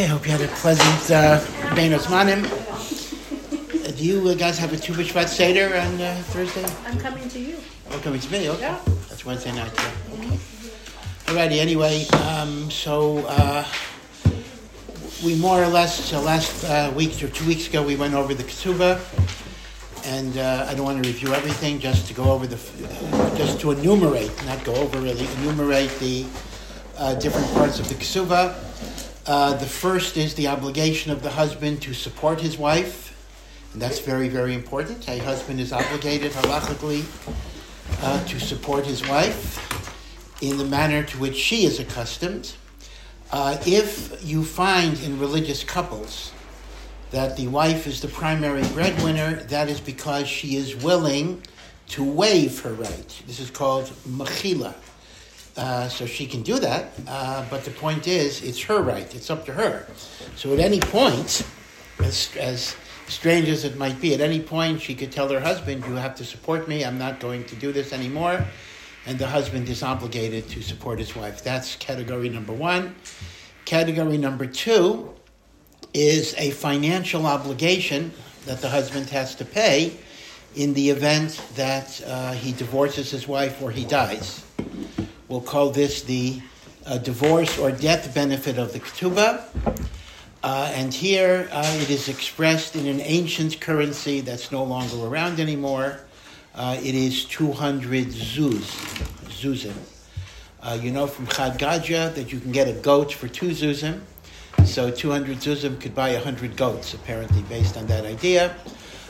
Okay, hope you had a pleasant uh, Bein Hazmanim. Uh, do you guys have a Tu B'Shvat Seder on uh, Thursday? I'm coming to you. Oh, coming to me? Okay. Yeah. That's Wednesday night, yeah. Okay. Alrighty, anyway, um, so uh, we more or less, uh, last uh, week or two weeks ago, we went over the Ketubah. And uh, I don't want to review everything, just to go over the, uh, just to enumerate, not go over really, enumerate the uh, different parts of the Ketubah. Uh, the first is the obligation of the husband to support his wife. And that's very, very important. A husband is obligated halachically uh, to support his wife in the manner to which she is accustomed. Uh, if you find in religious couples that the wife is the primary breadwinner, that is because she is willing to waive her right. This is called machila. Uh, so she can do that, uh, but the point is, it's her right. It's up to her. So at any point, as, as strange as it might be, at any point she could tell her husband, "You have to support me. I'm not going to do this anymore," and the husband is obligated to support his wife. That's category number one. Category number two is a financial obligation that the husband has to pay in the event that uh, he divorces his wife or he dies. We'll call this the uh, divorce or death benefit of the ketubah. Uh, and here uh, it is expressed in an ancient currency that's no longer around anymore. Uh, it is 200 zuz, zuzim. Uh, you know from Chad Gadya that you can get a goat for two zuzim. So 200 zuzim could buy 100 goats, apparently, based on that idea.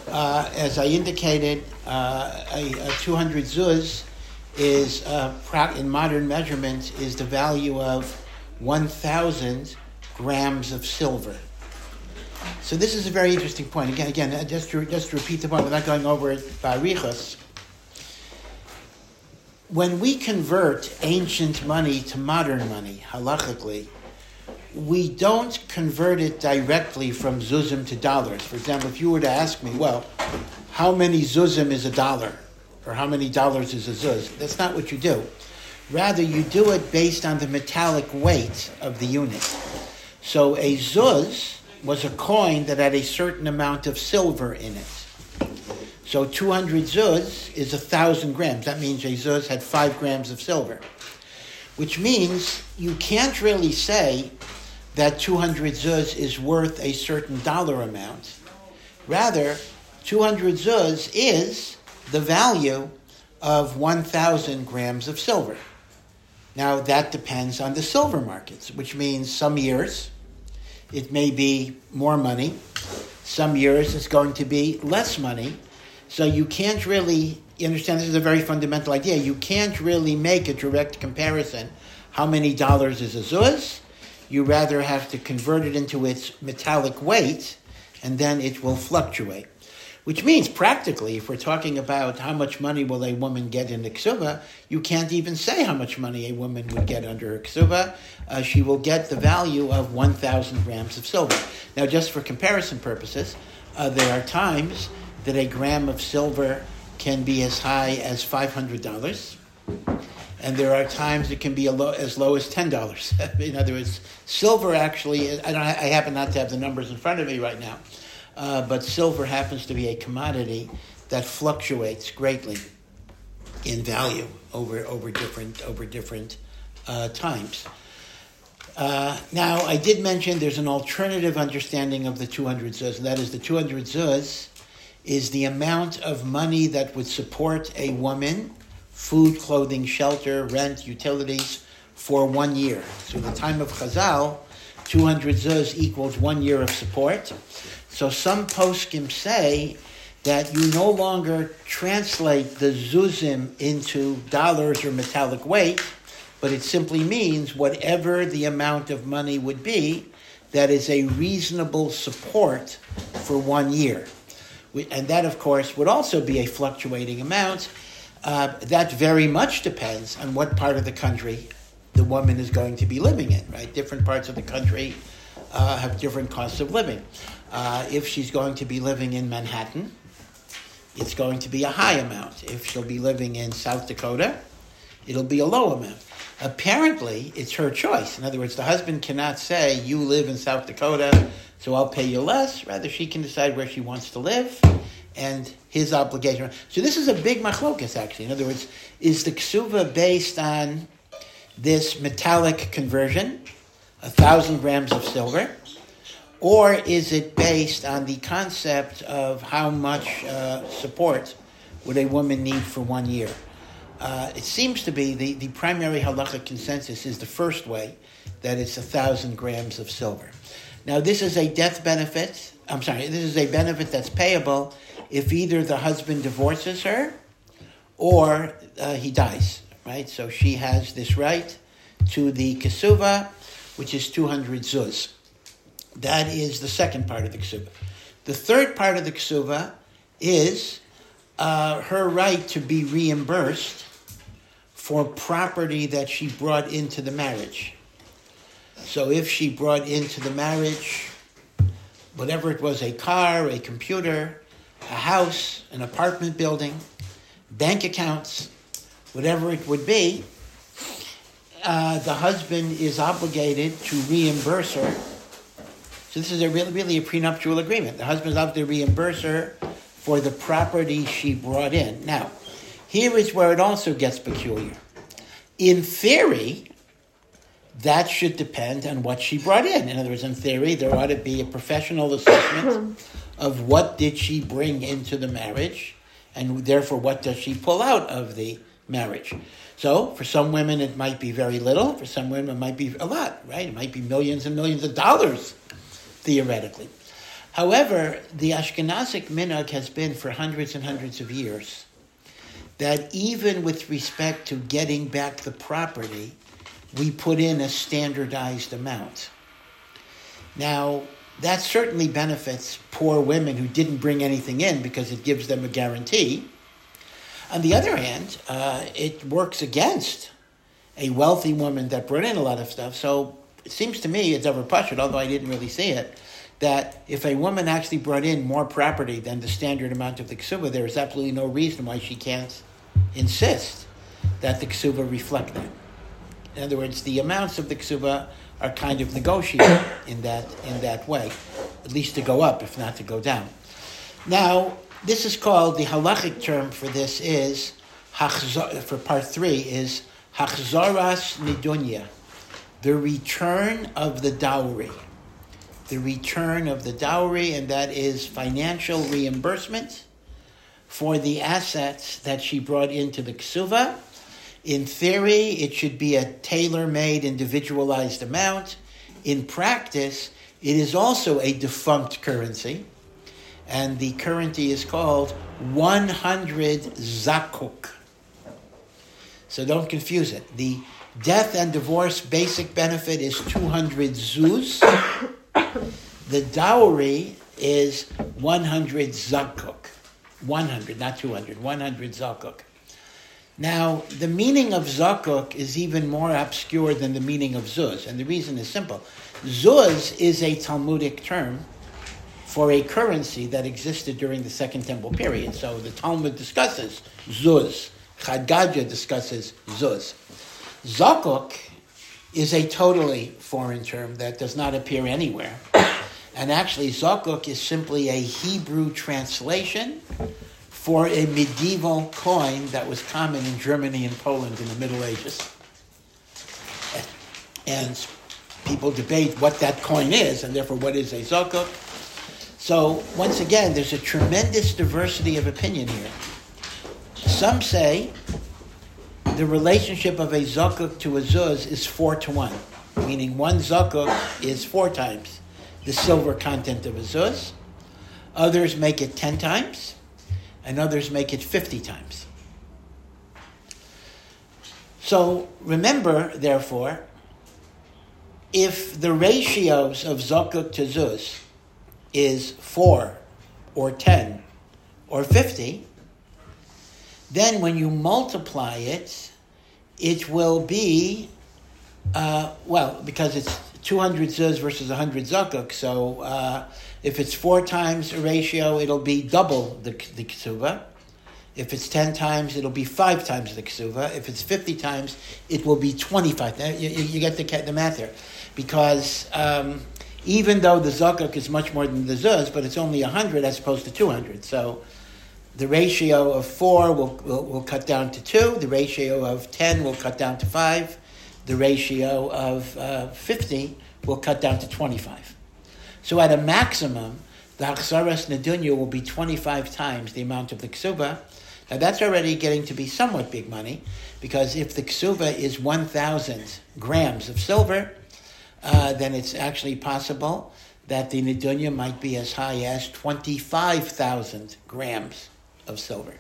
Uh, as I indicated, a, a 200 zuz is, uh, in modern measurements, is the value of 1,000 grams of silver. So this is a very interesting point. Again, again, uh, just to, just to repeat the point without going over it by Riches. When we convert ancient money to modern money, halachically, we don't convert it directly from zuzim to dollars. For example, if you were to ask me, well, how many zuzim is a dollar? Or how many dollars is a zuz? That's not what you do. Rather, you do it based on the metallic weight of the unit. So a zuz was a coin that had a certain amount of silver in it. So 200 zuz is a thousand grams. That means a zuz had five grams of silver. Which means you can't really say that 200 zuz is worth a certain dollar amount. Rather, 200 zuz is the value of 1,000 grams of silver. Now, that depends on the silver markets, which means some years it may be more money, some years it's going to be less money. So you can't really, you understand, this is a very fundamental idea. You can't really make a direct comparison. How many dollars is a zuz? You rather have to convert it into its metallic weight, and then it will fluctuate. Which means, practically, if we're talking about how much money will a woman get in ksuba, you can't even say how much money a woman would get under ksuba. Uh, she will get the value of 1,000 grams of silver. Now, just for comparison purposes, uh, there are times that a gram of silver can be as high as $500. And there are times it can be as low as ten dollars. in other words, silver actually. I. I happen not to have the numbers in front of me right now, uh, but silver happens to be a commodity that fluctuates greatly in value over over different over different uh, times. Uh, now, I did mention there's an alternative understanding of the 200 zuz, and that is the 200 zuz is the amount of money that would support a woman, food, clothing, shelter, rent, utilities, for one year. So, in the time of Chazal, 200 zuz equals one year of support. So some poskim say that you no longer translate the zuzim into dollars or metallic weight, but it simply means whatever the amount of money would be that is a reasonable support for one year. And that, of course, would also be a fluctuating amount. Uh, that very much depends on what part of the country the woman is going to be living in, right? Different parts of the country uh, have different costs of living. Uh, if she's going to be living in Manhattan, it's going to be a high amount. If she'll be living in South Dakota, it'll be a low amount. Apparently, it's her choice. In other words, the husband cannot say, You live in South Dakota, so I'll pay you less. Rather, she can decide where she wants to live and his obligation. So, this is a big machlokas, actually. In other words, is the ksuva based on this metallic conversion, a thousand grams of silver? Or is it based on the concept of how much uh, support would a woman need for one year? Uh, it seems to be the, the primary halacha consensus is the first way, that it's a thousand grams of silver. Now, this is a death benefit. I'm sorry, this is a benefit that's payable if either the husband divorces her or uh, he dies, right? So she has this right to the kasuva, which is 200 zuz. That is the second part of the ksuva. The third part of the ksuva is uh, her right to be reimbursed for property that she brought into the marriage. So if she brought into the marriage whatever it was a car, a computer, a house, an apartment building, bank accounts, whatever it would be, uh, the husband is obligated to reimburse her so this is a really, really a prenuptial agreement. The husband's obligated to reimburse her for the property she brought in. Now, here is where it also gets peculiar. In theory, that should depend on what she brought in. In other words, in theory, there ought to be a professional assessment of what did she bring into the marriage, and therefore what does she pull out of the marriage. So, for some women, it might be very little. For some women, it might be a lot, right? It might be millions and millions of dollars theoretically. However, the Ashkenazic minhag has been for hundreds and hundreds of years that even with respect to getting back the property, we put in a standardized amount. Now, that certainly benefits poor women who didn't bring anything in because it gives them a guarantee. On the other hand, uh, it works against a wealthy woman that brought in a lot of stuff. So it seems to me it's over pushed, although I didn't really see it, that if a woman actually brought in more property than the standard amount of the ksuba, there is absolutely no reason why she can't insist that the ksuba reflect that. In other words, the amounts of the ksuba are kind of negotiable in that in that way, at least to go up, if not to go down. Now, this is called the halachic term for this is for part three is hachzoras nidunya the return of the dowry. The return of the dowry, and that is financial reimbursement for the assets that she brought into the ksuva. In theory, it should be a tailor made, individualized amount. In practice, it is also a defunct currency, and the currency is called 100 zakuk. So don't confuse it. The Death and divorce basic benefit is 200 zuz. the dowry is 100 zakuk. 100, not 200, 100 zakuk. Now, the meaning of zakuk is even more obscure than the meaning of zuz, and the reason is simple. Zuz is a Talmudic term for a currency that existed during the Second Temple period. So the Talmud discusses zuz. Chad discusses zuz. Zakuk is a totally foreign term that does not appear anywhere. And actually, Zakuk is simply a Hebrew translation for a medieval coin that was common in Germany and Poland in the Middle Ages. And people debate what that coin is, and therefore, what is a Zakuk. So, once again, there's a tremendous diversity of opinion here. Some say the relationship of a zakuk to a zuz is four to one, meaning one zakuk is four times the silver content of a zuz. Others make it ten times, and others make it fifty times. So remember, therefore, if the ratios of zakuk to zuz is four or ten or fifty, then when you multiply it, it will be, uh, well, because it's 200 zuz versus 100 zakuk, so uh, if it's four times a ratio, it'll be double the, the ksuba. If it's 10 times, it'll be five times the ksuva. If it's 50 times, it will be 25. You, you get the, the math there. Because um, even though the zakuk is much more than the zuz, but it's only 100 as opposed to 200. So the ratio of 4 will, will, will cut down to 2. The ratio of 10 will cut down to 5. The ratio of uh, 50 will cut down to 25. So at a maximum, the Hachzaras Nadunya will be 25 times the amount of the Ksuba. Now that's already getting to be somewhat big money, because if the Ksuba is 1,000 grams of silver, uh, then it's actually possible that the Nadunya might be as high as 25,000 grams of silver.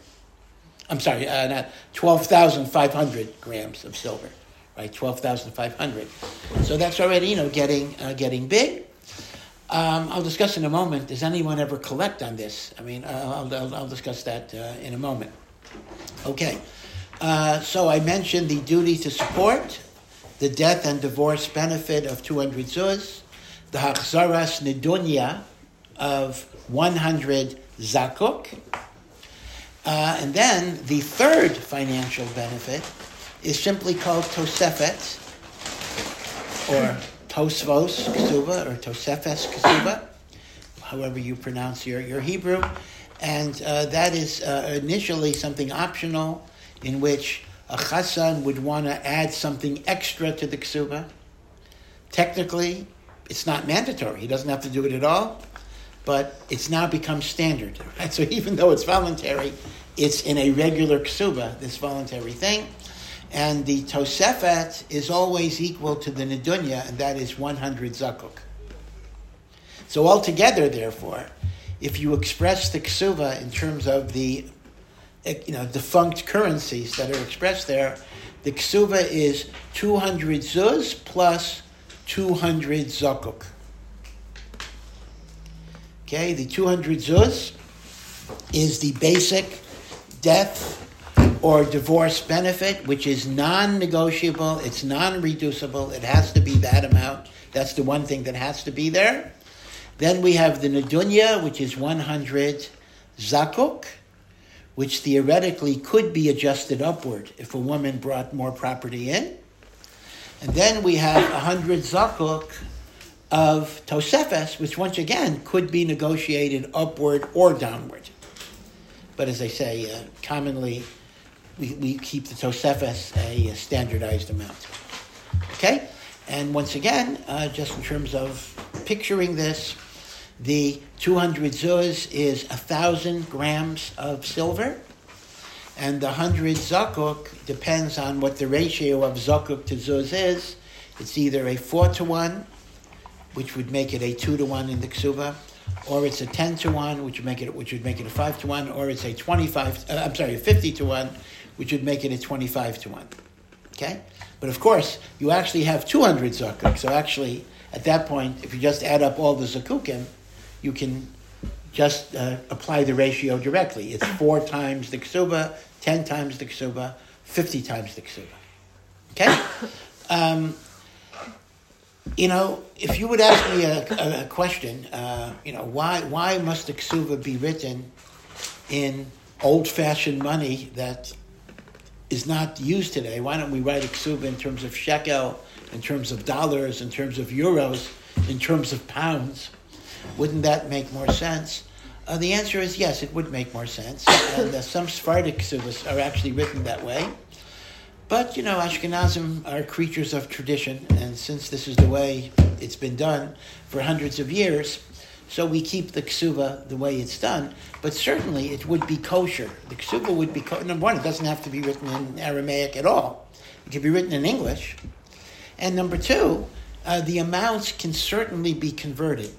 I'm sorry, uh, not 12,500 grams of silver, right? 12,500. So that's already, you know, getting, uh, getting big. Um, I'll discuss in a moment. Does anyone ever collect on this? I mean, uh, I'll, I'll, I'll, discuss that uh, in a moment. Okay. Uh, so I mentioned the duty to support, the death and divorce benefit of 200 zuz, the hachzaras nidunya of 100 zakuk, uh, and then the third financial benefit is simply called tosefet, or Tosvos Ksuba or Tosefes Ksuba, however you pronounce your, your Hebrew. And uh, that is uh, initially something optional in which a chassan would want to add something extra to the ksuba. Technically, it's not mandatory. He doesn't have to do it at all, but it's now become standard. Right? So even though it's voluntary, it's in a regular ksuba, this voluntary thing. And the Tosefet is always equal to the Nedunya, and that is 100 Zakuk. So altogether, therefore, if you express the Ksuva in terms of the eh, you know, defunct currencies that are expressed there, the Ksuva is 200 Zuz plus 200 Zakuk. Okay, the 200 Zuz is the basic death or divorce benefit, which is non negotiable, it's non reducible, it has to be that amount. That's the one thing that has to be there. Then we have the Nadunya, which is 100 Zakuk, which theoretically could be adjusted upward if a woman brought more property in. And then we have 100 Zakuk of Tosefes, which once again could be negotiated upward or downward. But as I say, uh, commonly we, we keep the Tosefes a, a standardized amount. Okay? And once again, uh, just in terms of picturing this, the 200 zuz is 1,000 grams of silver, and the 100 zakuk depends on what the ratio of zakuk to zuz is. It's either a 4 to 1, which would make it a 2 to 1 in the ksuba, or it's a 10 to 1, which would make it, which would make it a 5 to 1, or it's a 25, uh, I'm sorry, a 50 to 1, which would make it a 25 to 1. Okay? But of course, you actually have 200 zakuk. So actually, at that point, if you just add up all the zakukim, you can just uh, apply the ratio directly. It's four times the ksuba, 10 times the ksuba, 50 times the ksuba. Okay? Um, you know, if you would ask me a, a, a question, uh, you know, why, why must the ksuba be written in old-fashioned money that is not used today. Why don't we write a ksuba in terms of shekel, in terms of dollars, in terms of euros, in terms of pounds? Wouldn't that make more sense? Uh, the answer is yes, it would make more sense. And uh, some Sephardic are actually written that way. But, you know, Ashkenazim are creatures of tradition, and since this is the way it's been done for hundreds of years, so we keep the ksuba the way it's done. But certainly it would be kosher. The ksuba would be kosher. Number one, it doesn't have to be written in Aramaic at all. It could be written in English. And number two, uh, the amounts can certainly be converted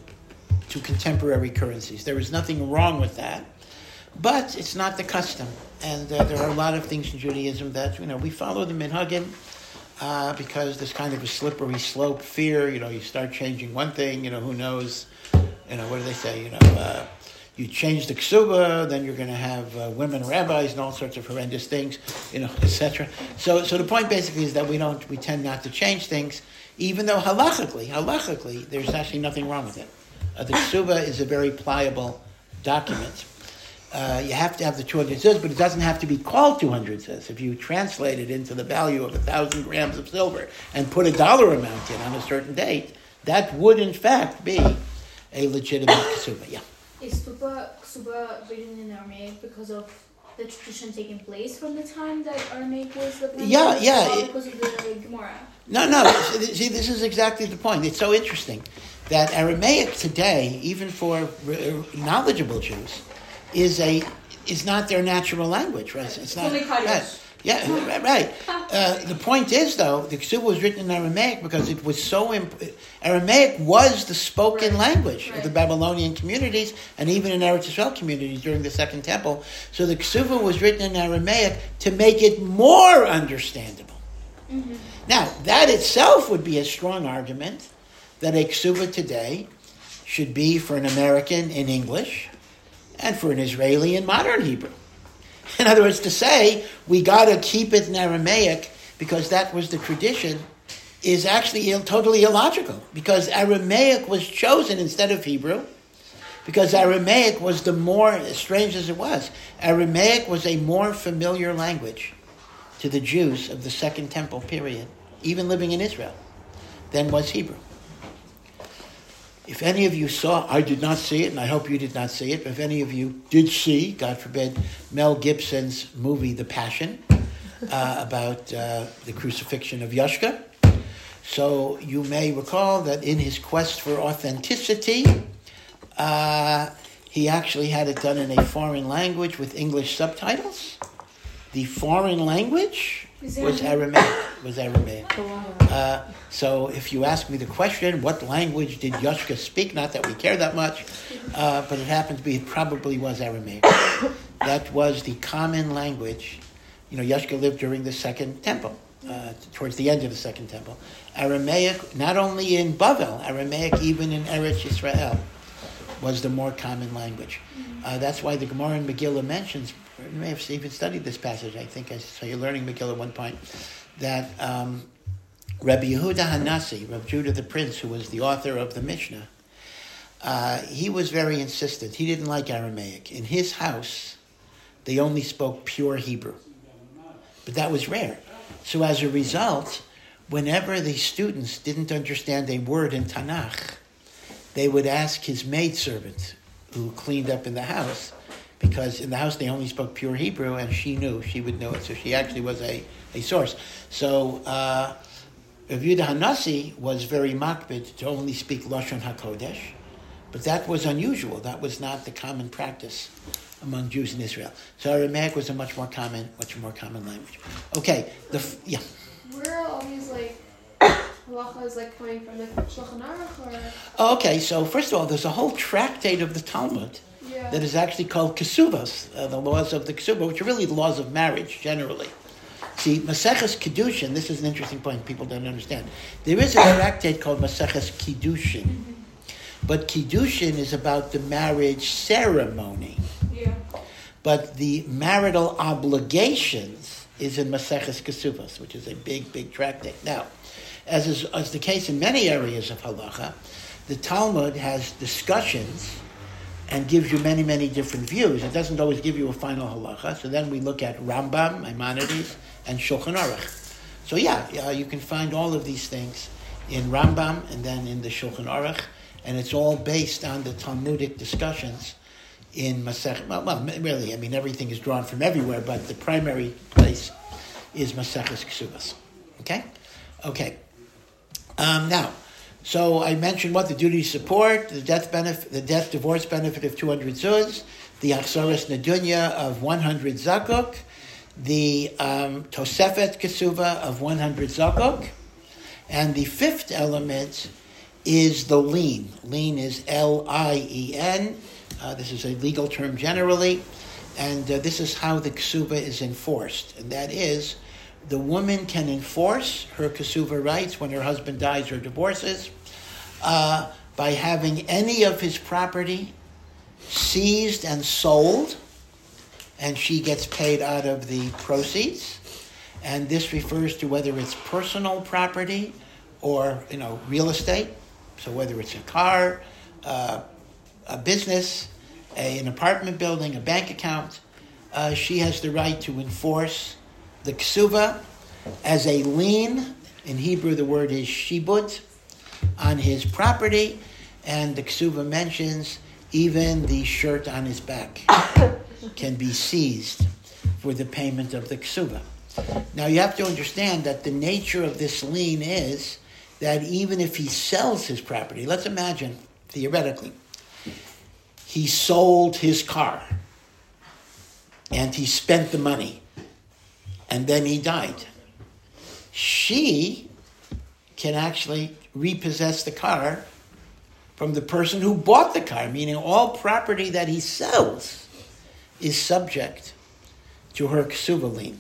to contemporary currencies. There is nothing wrong with that. But it's not the custom. And uh, there are a lot of things in Judaism that, you know, we follow the minhagim uh, because there's kind of a slippery slope fear. You know, you start changing one thing, you know, who knows you know, what do they say? You know, uh, you change the ksuba, then you're going to have uh, women rabbis and all sorts of horrendous things, you know, etc. So, so the point basically is that we don't, we tend not to change things, even though halachically, halachically, there's actually nothing wrong with it. Uh, the ksuba is a very pliable document, uh, you have to have the 200 zuz, but it doesn't have to be called 200 zuz. If you translate it into the value of a thousand grams of silver and put a dollar amount in on a certain date, that would in fact be a legitimate ksuba. Yeah. Is Tupa Ksuba written in Aramaic because of the tradition taking place from the time that Aramaic was the Yeah, yeah, because of the Gemara. No, no. See, this is exactly the point. It's so interesting that Aramaic today, even for knowledgeable Jews, is a is not their natural language. Right? It's not. only Right. Yeah, right. right. Uh, the point is, though, the Ksuba was written in Aramaic because it was so. Imp- Aramaic was the spoken Right, language of the Babylonian communities and even in Eretz Yisrael communities during the Second Temple. So the Ksuba was written in Aramaic to make it more understandable. Now, that itself would be a strong argument that a ksuba today should be for an American in English and for an Israeli in modern Hebrew. In other words, to say we got to keep it in Aramaic because that was the tradition is actually ill, totally illogical because Aramaic was chosen instead of Hebrew because Aramaic was the more, as strange as it was, Aramaic was a more familiar language to the Jews of the Second Temple period, even living in Israel, than was Hebrew. If any of you saw, I did not see it, and I hope you did not see it, but if any of you did see, God forbid, Mel Gibson's movie, The Passion, uh, about uh, the crucifixion of Yoshka, so you may recall that in his quest for authenticity, uh, he actually had it done in a foreign language with English subtitles. The foreign language was Aramaic. Was Aramaic. Uh, so if you ask me the question, what language did Yoshka speak? Not that we care that much, uh, but it happened to be it probably was Aramaic. that was the common language. You know, Yoshka lived during the Second Temple, uh, towards the end of the Second Temple. Aramaic, not only in Bavel, Aramaic even in Eretz Yisrael, was the more common language. Uh, that's why the Gemara in Megillah mentions, you may have even studied this passage, I think I saw you learning Megillah at one point, that um, Rabbi Yehuda Hanasi, Rabbi Judah the Prince, who was the author of the Mishnah, uh, he was very insistent. He didn't like Aramaic. In his house, they only spoke pure Hebrew. But that was rare. So as a result, whenever the students didn't understand a word in Tanakh, they would ask his maidservant, who cleaned up in the house, because in the house they only spoke pure Hebrew, and she knew, she would know it. So she actually was a, a source. So uh, Rav Yehuda Hanasi was very makpid to only speak Lashon HaKodesh, but that was unusual. That was not the common practice among Jews in Israel. So Aramaic was a much more common, much more common language. Okay, the f- yeah. Where are all these like is like coming from the Shulchan Aruch or Okay, so first of all, there's a whole tractate of the Talmud yeah that is actually called Kesubas, uh, the laws of the Kesuba, which are really the laws of marriage generally. See, Maseches Kiddushin, this is an interesting point people don't understand. There is a tractate called Maseches Kiddushin, but Kiddushin is about the marriage ceremony, Yeah. but the marital obligations is in Maseches Kesubas, which is a big, big tractate. Now, as is as the case in many areas of halacha, the Talmud has discussions and gives you many, many different views. It doesn't always give you a final halacha. So then we look at Rambam, Maimonides, and Shulchan Aruch. So yeah, yeah, you can find all of these things in Rambam and then in the Shulchan Aruch, and it's all based on the Talmudic discussions in Masech. Well, well, really, I mean, everything is drawn from everywhere, but the primary place is Maseches Ksubas. Okay, okay. Um, now, so I mentioned what the duty support, the death benefit, the death divorce benefit of 200 zuz, the hachzaras nadunya of 100 zakuk, the um, tosefet kesuva of 100 zakuk, and the fifth element is the lien. Lien is L I E N. Uh, this is a legal term generally, and uh, this is how the ksuba is enforced, and that is the woman can enforce her kasuva rights when her husband dies or divorces uh, by having any of his property seized and sold, and she gets paid out of the proceeds. And this refers to whether it's personal property or you know real estate. So whether it's a car, uh, a business, a, an apartment building, a bank account, uh, she has the right to enforce the ksuva as a lien. In Hebrew, the word is shibud on his property, and the ksuva mentions even the shirt on his back can be seized for the payment of the ksuva. Now you have to understand that the nature of this lien is that even if he sells his property, let's imagine theoretically, he sold his car and he spent the money and then he died. She can actually repossess the car from the person who bought the car, meaning all property that he sells is subject to her ksuba lien.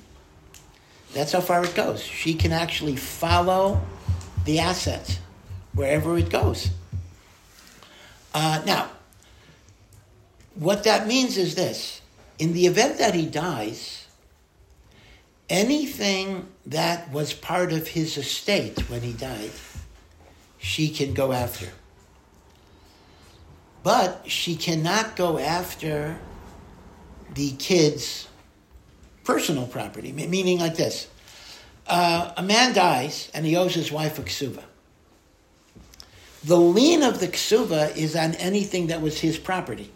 That's how far it goes. She can actually follow the asset wherever it goes. Uh, now, what that means is this in the event that he dies, anything that was part of his estate when he died, she can go after. But she cannot go after the kid's personal property, meaning like this. Uh, a man dies and he owes his wife a ksuba. The lien of the ksuba is on anything that was his property.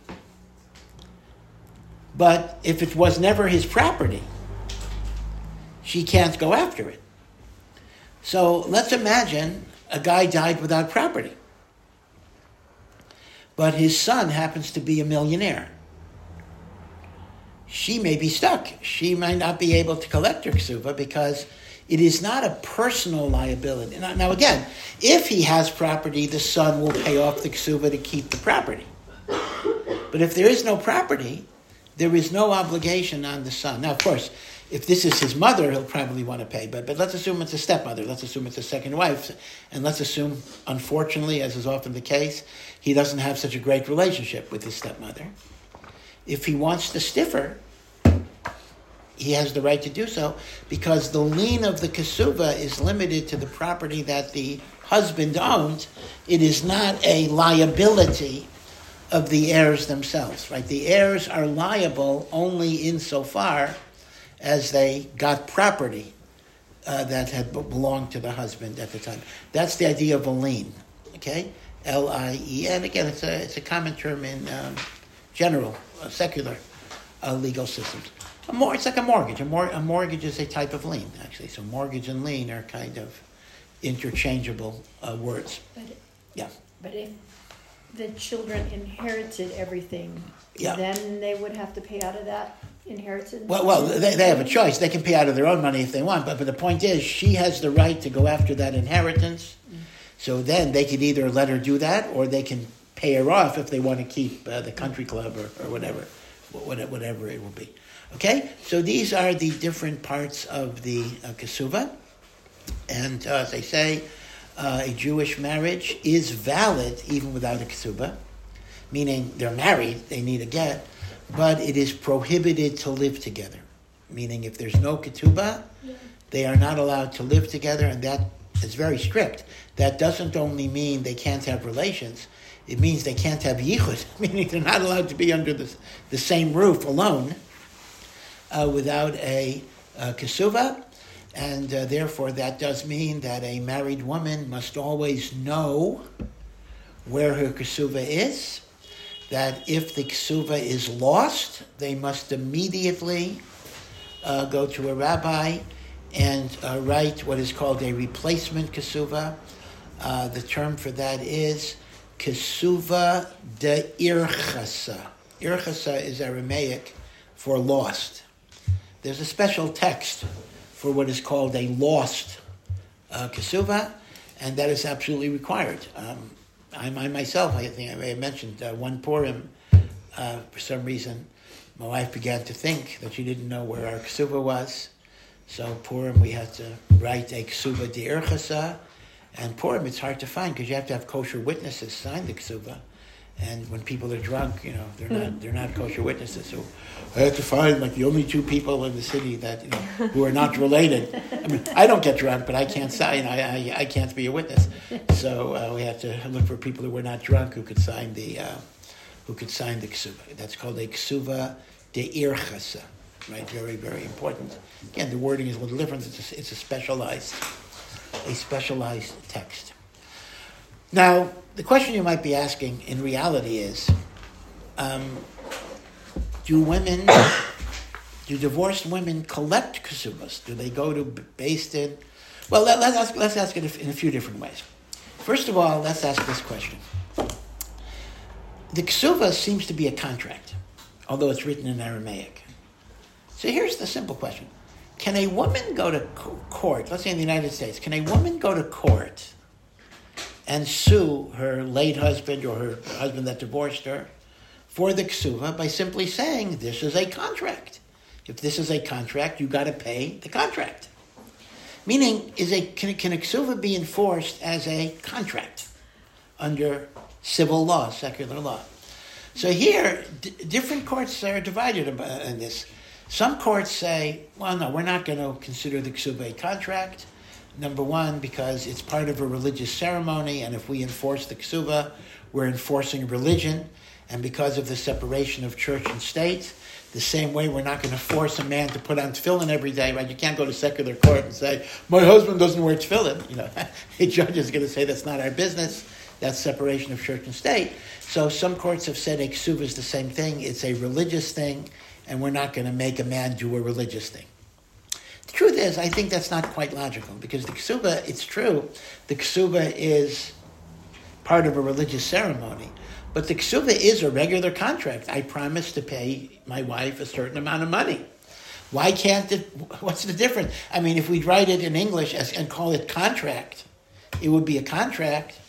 But if it was never his property, she can't go after it. So let's imagine a guy died without property. But his son happens to be a millionaire. She may be stuck. She might not be able to collect her ksuba because it is not a personal liability. Now, now, again, if he has property, the son will pay off the ksuba to keep the property. But if there is no property, there is no obligation on the son. Now, of course, if this is his mother, he'll probably want to pay. But, but let's assume it's a stepmother. Let's assume it's a second wife. And let's assume, unfortunately, as is often the case, he doesn't have such a great relationship with his stepmother. If he wants the stiffer, he has the right to do so because the lien of the kasuva is limited to the property that the husband owns. It is not a liability of the heirs themselves, right? The heirs are liable only insofar as they got property uh, that had belonged to the husband at the time. That's the idea of a lien, okay? L I E N. Again, it's a, it's a common term in um, general, uh, secular uh, legal systems. A mor- it's like a mortgage. A, mor- a mortgage is a type of lien, actually. So mortgage and lien are kind of interchangeable uh, words. But, Yeah. but if the children inherited everything, Yeah. then they would have to pay out of that inheritance? Well, well, they, they have a choice. They can pay out of their own money if they want, but, but the point is, she has the right to go after that inheritance. So then they could either let her do that, or they can pay her off if they want to keep uh, the country club or, or whatever, wha- whatever it will be. Okay, so these are the different parts of the uh, kasuva, and uh, as I say, uh, a Jewish marriage is valid even without a kasuba, meaning they're married, they need a get, but it is prohibited to live together. Meaning, if there's no ketubah, they are not allowed to live together, and that is very strict. That doesn't only mean they can't have relations; it means they can't have yichud, meaning they're not allowed to be under the, the same roof alone uh, without a uh, kesuva, and uh, therefore that does mean that a married woman must always know where her kesuva is. That if the kesuva is lost, they must immediately uh, go to a rabbi and uh, write what is called a replacement kesuva. Uh, the term for that is kesuva de irchasa. Irchasa is Aramaic for lost. There's a special text for what is called a lost uh, and that is absolutely required. Um, I, I myself, I think I may have mentioned uh, one Purim, uh, for some reason, my wife began to think that she didn't know where our kesuva was. So Purim, we had to write a kesuva de irchasa, and Purim, it's hard to find because you have to have kosher witnesses sign the kesuva. And when people are drunk, you know, they're not they're not kosher witnesses. So I had to find like the only two people in the city that you know who are not related. I mean, I don't get drunk, but I can't sign. I I, I can't be a witness. So uh, we had to look for people who were not drunk who could sign the uh, who could sign the ksuva. That's called a ksuva de irchasa, right? Very, very important. Again, the wording is a little different. It's a, it's a specialized, a specialized text. Now, the question you might be asking in reality is, um, do women, do divorced women collect ksubas? Do they go to Beis Din? Well, let, us ask, let's ask it in a few different ways. First of all, let's ask this question. The ksuva seems to be a contract, although it's written in Aramaic. So here's the simple question. Can a woman go to court, let's say in the United States, can a woman go to court and sue her late husband or her husband that divorced her for the ksuva by simply saying, this is a contract. If this is a contract, you got to pay the contract. Meaning, is a can, can a ksuva be enforced as a contract under civil law, secular law? So here, d- different courts are divided in this. Some courts say, well, no, we're not going to consider the ksuba a contract. Number one, because it's part of a religious ceremony, and if we enforce the ksuba, we're enforcing religion. And because of the separation of church and state, the same way we're not going to force a man to put on tefillin every day, right? You can't go to secular court and say, my husband doesn't wear tefillin. You know, a judge is going to say that's not our business. That's separation of church and state. So some courts have said a ksuba is the same thing. It's a religious thing, and we're not going to make a man do a religious thing. The truth is, I think that's not quite logical because the ksuba, it's true, the ksuba is part of a religious ceremony. But the ksuba is a regular contract. I promise to pay my wife a certain amount of money. Why can't it? What's the difference? I mean, if we write it in English as, and call it contract, it would be a contract.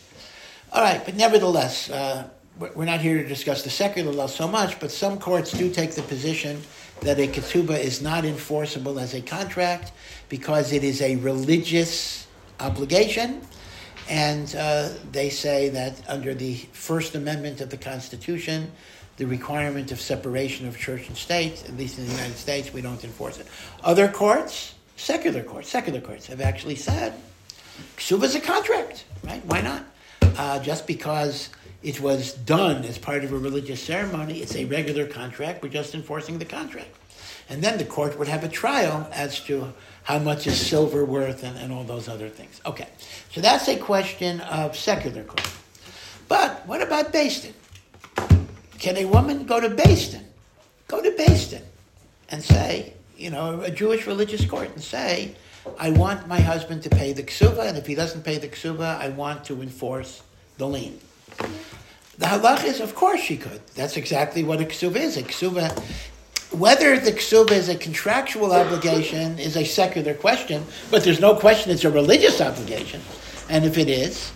All right, but nevertheless, uh, we're not here to discuss the secular law so much, but some courts do take the position that a ketubah is not enforceable as a contract because it is a religious obligation. And uh, they say that under the First Amendment of the Constitution, the requirement of separation of church and state, at least in the United States, we don't enforce it. Other courts, secular courts, secular courts have actually said, ksuba is a contract, right? Why not? Uh, just because it was done as part of a religious ceremony, it's a regular contract, we're just enforcing the contract. And then the court would have a trial as to how much is silver worth and, and all those other things. Okay, so that's a question of secular court. But what about Beis Can a woman go to Beis Go to Beis and say, you know, a Jewish religious court and say, I want my husband to pay the ksuba, and if he doesn't pay the ksuba, I want to enforce the lien. The halach is, of course, she could. That's exactly what a ksuba is. A ksuba whether the ksuba is a contractual obligation is a secular question, but there's no question it's a religious obligation. And if it is,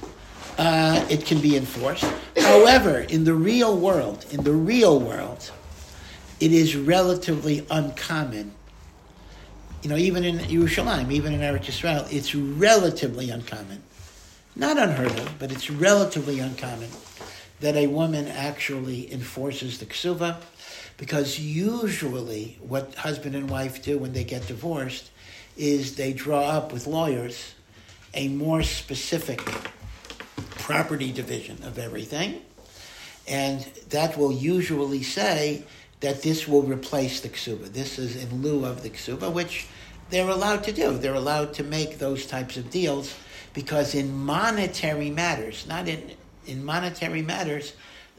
uh, it can be enforced. However, in the real world, in the real world, it is relatively uncommon. You know, even in Yerushalayim, even in Eretz Israel, it's relatively uncommon. Not unheard of, but it's relatively uncommon that a woman actually enforces the ksuva because usually, what husband and wife do when they get divorced is they draw up with lawyers a more specific property division of everything. And that will usually say that this will replace the ksuba. This is in lieu of the ksuba, which they're allowed to do. They're allowed to make those types of deals because in monetary matters, not in, in monetary matters,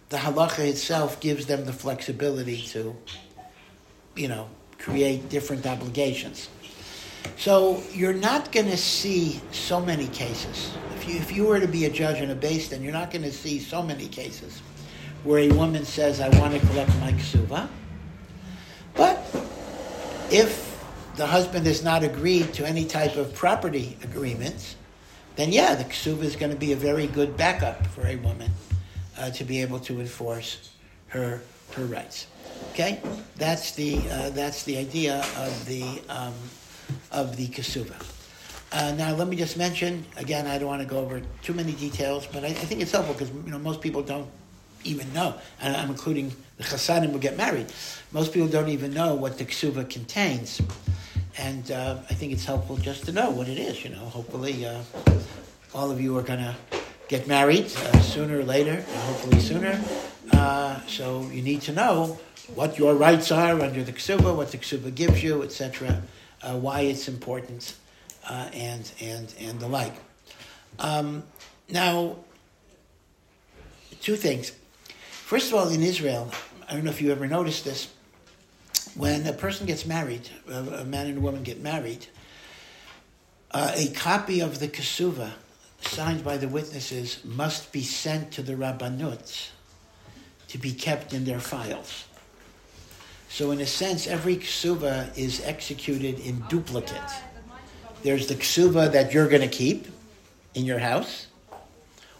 the halacha itself gives them the flexibility to, you know, create different obligations. So you're not going to see so many cases. If you, if you were to be a judge in a Beis Din, you're not going to see so many cases where a woman says, I want to collect my ksuba. But if the husband has not agreed to any type of property agreements, then yeah, the ksuba is going to be a very good backup for a woman uh, to be able to enforce her her rights. Okay, that's the uh, that's the idea of the um, of the kasuva. Uh, now, let me just mention again. I don't want to go over too many details, but I, I think it's helpful because you know most people don't even know, and I'm including the chasanim who get married. Most people don't even know what the ksuva contains, and uh, I think it's helpful just to know what it is. You know, hopefully, uh, all of you are going to get married uh, sooner or later, hopefully sooner. Uh, so you need to know what your rights are under the ksuba, what the ksuba gives you, etc., uh, why it's important, uh, and and and the like. Um, now, two things. First of all, in Israel, I don't know if you ever noticed this. When a person gets married, a man and a woman get married, uh, a copy of the ksuva signed by the witnesses must be sent to the rabbanut to be kept in their files. So, in a sense, every ksuva is executed in duplicate. There's the ksuva that you're going to keep in your house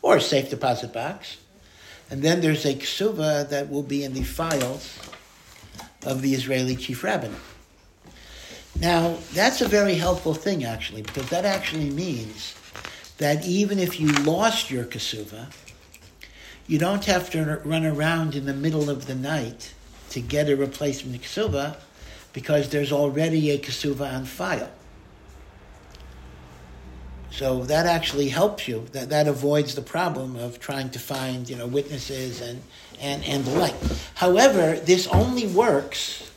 or a safe deposit box. And then there's a ksuva that will be in the files of the Israeli chief rabbin. Now, that's a very helpful thing, actually, because that actually means that even if you lost your kasuva, you don't have to run around in the middle of the night to get a replacement kasuva because there's already a kasuva on file. So that actually helps you. That, that avoids the problem of trying to find you know witnesses and, and, and the like. However, this only works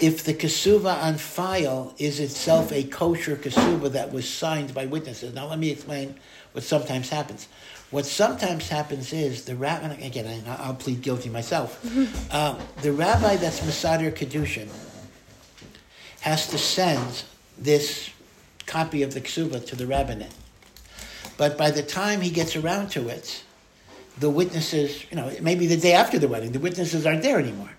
if the kasuva on file is itself a kosher kasuva that was signed by witnesses. Now, let me explain what sometimes happens. What sometimes happens is the rabbi, again, I, will plead guilty myself, uh, the rabbi that's Masadir Kedushin has to send this copy of the ksuva to the rabbinate. But by the time he gets around to it, the witnesses, you know, maybe the day after the wedding, the witnesses aren't there anymore.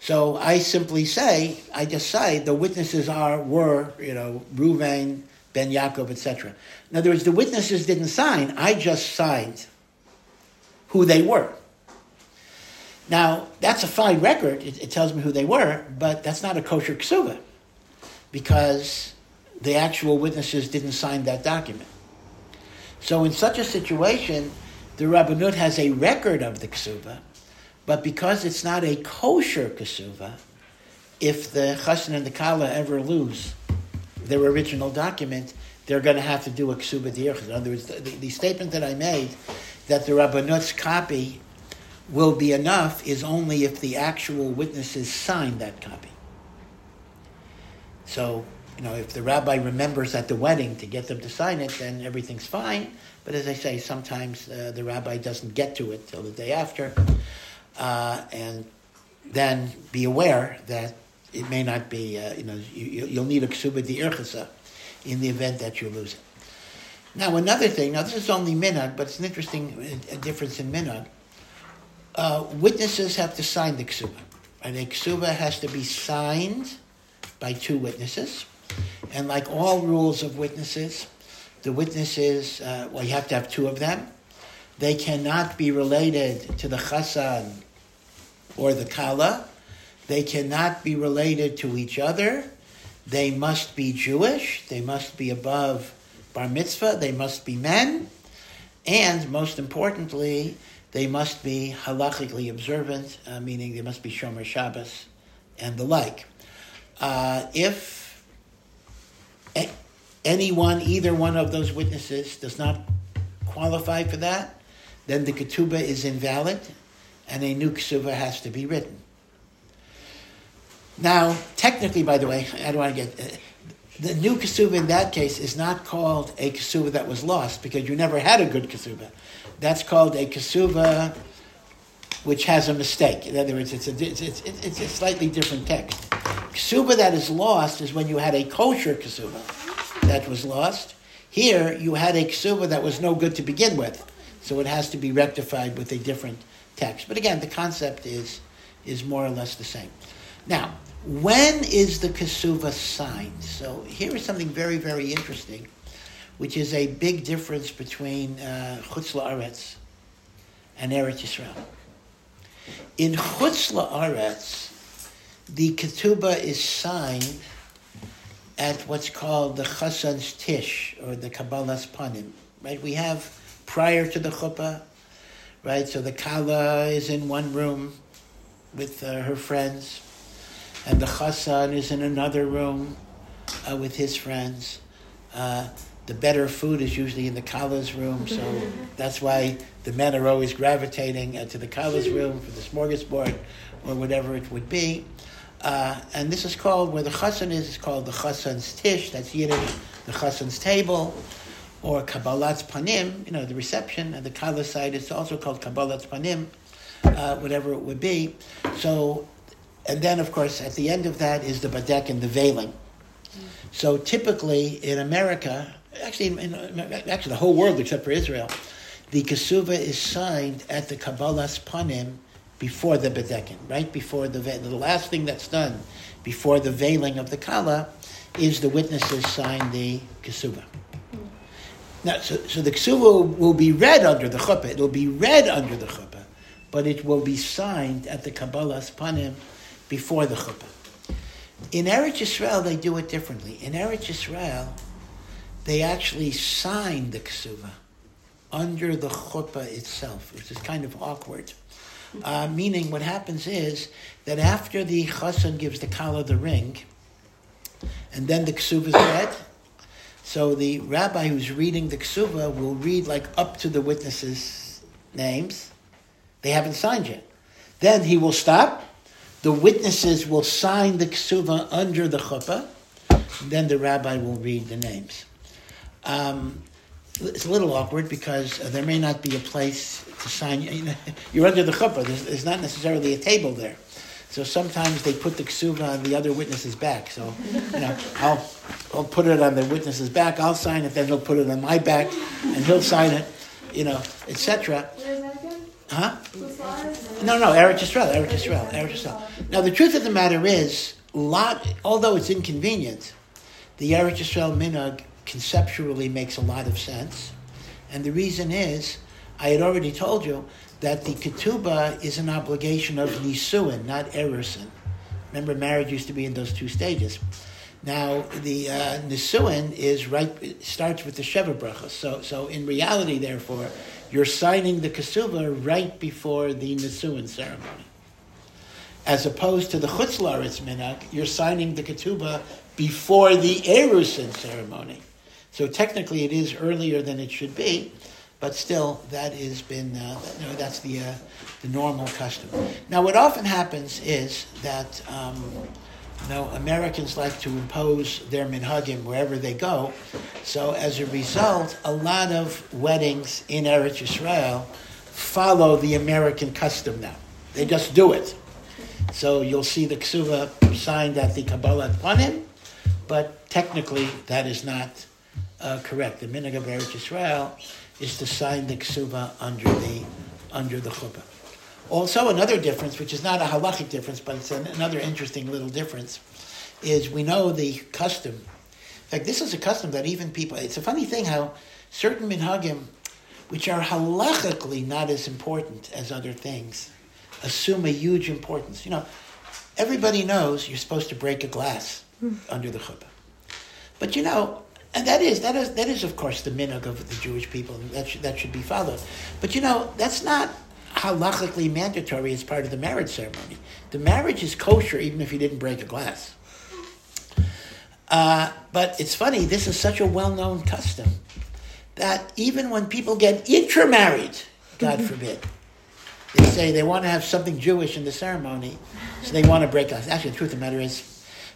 So I simply say, I just say the witnesses are, were, you know, Ruvain, Ben Yaakov, etc. In other words, the witnesses didn't sign. I just signed who they were. Now, that's a fine record. It, it tells me who they were, but that's not a kosher ksuba because the actual witnesses didn't sign that document. So in such a situation, the Rabbanut has a record of the ksuba, but because it's not a kosher kasuva, if the chassan and the kala ever lose their original document, they're going to have to do a ksuba diirchas. In other words, the, the, statement that I made that the rabbanut's copy will be enough is only if the actual witnesses sign that copy. So, you know, if the rabbi remembers at the wedding to get them to sign it, then everything's fine. But as I say, sometimes uh, the rabbi doesn't get to it till the day after uh, and then be aware that it may not be, uh, you know, you, will need a ksuba di'irchasa in the event that you lose it. Now, another thing, now this is only minhag, but it's an interesting difference in minhag. Uh, witnesses have to sign the ksuba. And a ksuba has to be signed by two witnesses. And like all rules of witnesses, the witnesses, uh, well, you have to have two of them. They cannot be related to the chassan or the kala. They cannot be related to each other. They must be Jewish. They must be above bar mitzvah. They must be men. And most importantly, they must be halachically observant, uh, meaning they must be Shomer Shabbos and the like. Uh, if anyone, either one of those witnesses, does not qualify for that, then the ketubah is invalid and a new ksuva has to be written. Now, technically, by the way, I don't want to get uh, the new ksuva in that case is not called a ksuva that was lost because you never had a good ksuva. That's called a ksuva which has a mistake. In other words, it's a, it's, it's, it's a slightly different text. Ksuba that is lost is when you had a kosher ksuba that was lost. Here, you had a ksuba that was no good to begin with, so it has to be rectified with a different text. But again, the concept is, is more or less the same. Now, when is the Kasuva signed? So here is something very, very interesting, which is a big difference between uh, Chutz La'aretz and Eretz Yisrael. In Chutz La'aretz, the Ketubah is signed at what's called the Chassan's Tish, or the Kabbalas Panim. Right? We have, prior to the Chuppah, right? So the Kala is in one room with uh, her friends, and the Chassan is in another room uh, with his friends. Uh, the better food is usually in the Kala's room, so that's why the men are always gravitating uh, to the Kala's room for the smorgasbord or whatever it would be. Uh, and this is called, where the chassan is, it's called the chassan's tish, that's Yiddish, the chassan's table, or Kabbalas panim, you know, the reception, and the Kala side is also called Kabbalas panim, uh, whatever it would be. So, and then, of course, at the end of that is the badek and the veiling. So typically in America, actually, in, actually the whole world except for Israel, the kasuva is signed at the kabbalas panim before the bedekin, right before the the last thing that's done before the veiling of the kala is the witnesses sign the kasuva. Now, so, so the ksuva will be read under the chuppah. It will be read under the chuppah, but it will be signed at the Kabbalas panim before the chuppah. In Eretz Yisrael, they do it differently. In Eretz Yisrael, they actually sign the ksuva under the chuppah itself, which is kind of awkward. Uh, meaning, what happens is that after the chassan gives the kala the ring, and then the ksuva is read, so the rabbi who's reading the ksuva will read like up to the witnesses' names. They haven't signed yet. Then he will stop. The witnesses will sign the ksuva under the chuppah. Then the rabbi will read the names. Um, it's a little awkward because uh, there may not be a place to sign. You know, you're under the chuppah. There's, there's, not necessarily a table there. So sometimes they put the ksuva on the other witness's back. So, you know, I'll, I'll put it on the witness's back. I'll sign it. Then he'll put it on my back, and he'll sign it. You know, etc. Huh? No, no, Eretz Yisrael, Eretz Yisrael, Eretz Yisrael. Now, the truth of the matter is, lot, although it's inconvenient, the Eretz Yisrael minhag conceptually makes a lot of sense. And the reason is, I had already told you that the ketubah is an obligation of nisuin, not erusin. Remember, marriage used to be in those two stages. Now, the uh, nisuin is right, starts with the sheva brachas. So, so in reality, therefore, you're signing the ketubah right before the nisuin ceremony. As opposed to the chutz la'aretz minhag, you're signing the ketubah before the erusin ceremony. So technically, it is earlier than it should be, but still, that has been uh, the uh, the normal custom. Now, what often happens is that um, you know Americans like to impose their minhagim wherever they go. So as a result, a lot of weddings in Eretz Yisrael follow the American custom now. They just do it. So you'll see the ksuva signed at the Kabbalah Panim, but technically that is not uh, correct. The minhag of Eretz Yisrael is to sign the ksuva under the under the chuppah. Also, another difference, which is not a halachic difference, but it's an, another interesting little difference, is we know the custom. In fact, this is a custom that even people. It's a funny thing how certain minhagim, which are halachically not as important as other things, assume a huge importance. You know, everybody knows you're supposed to break a glass under the chuppah, but you know and that is that is that is of course the minhag of the Jewish people. That should, that should be followed. But you know that's not halachically mandatory as part of the marriage ceremony. The marriage is kosher even if you didn't break a glass. Uh, but it's funny. This is such a well-known custom that even when people get intermarried, God forbid, they say they want to have something Jewish in the ceremony, so they want to break glass. Actually, the truth of the matter is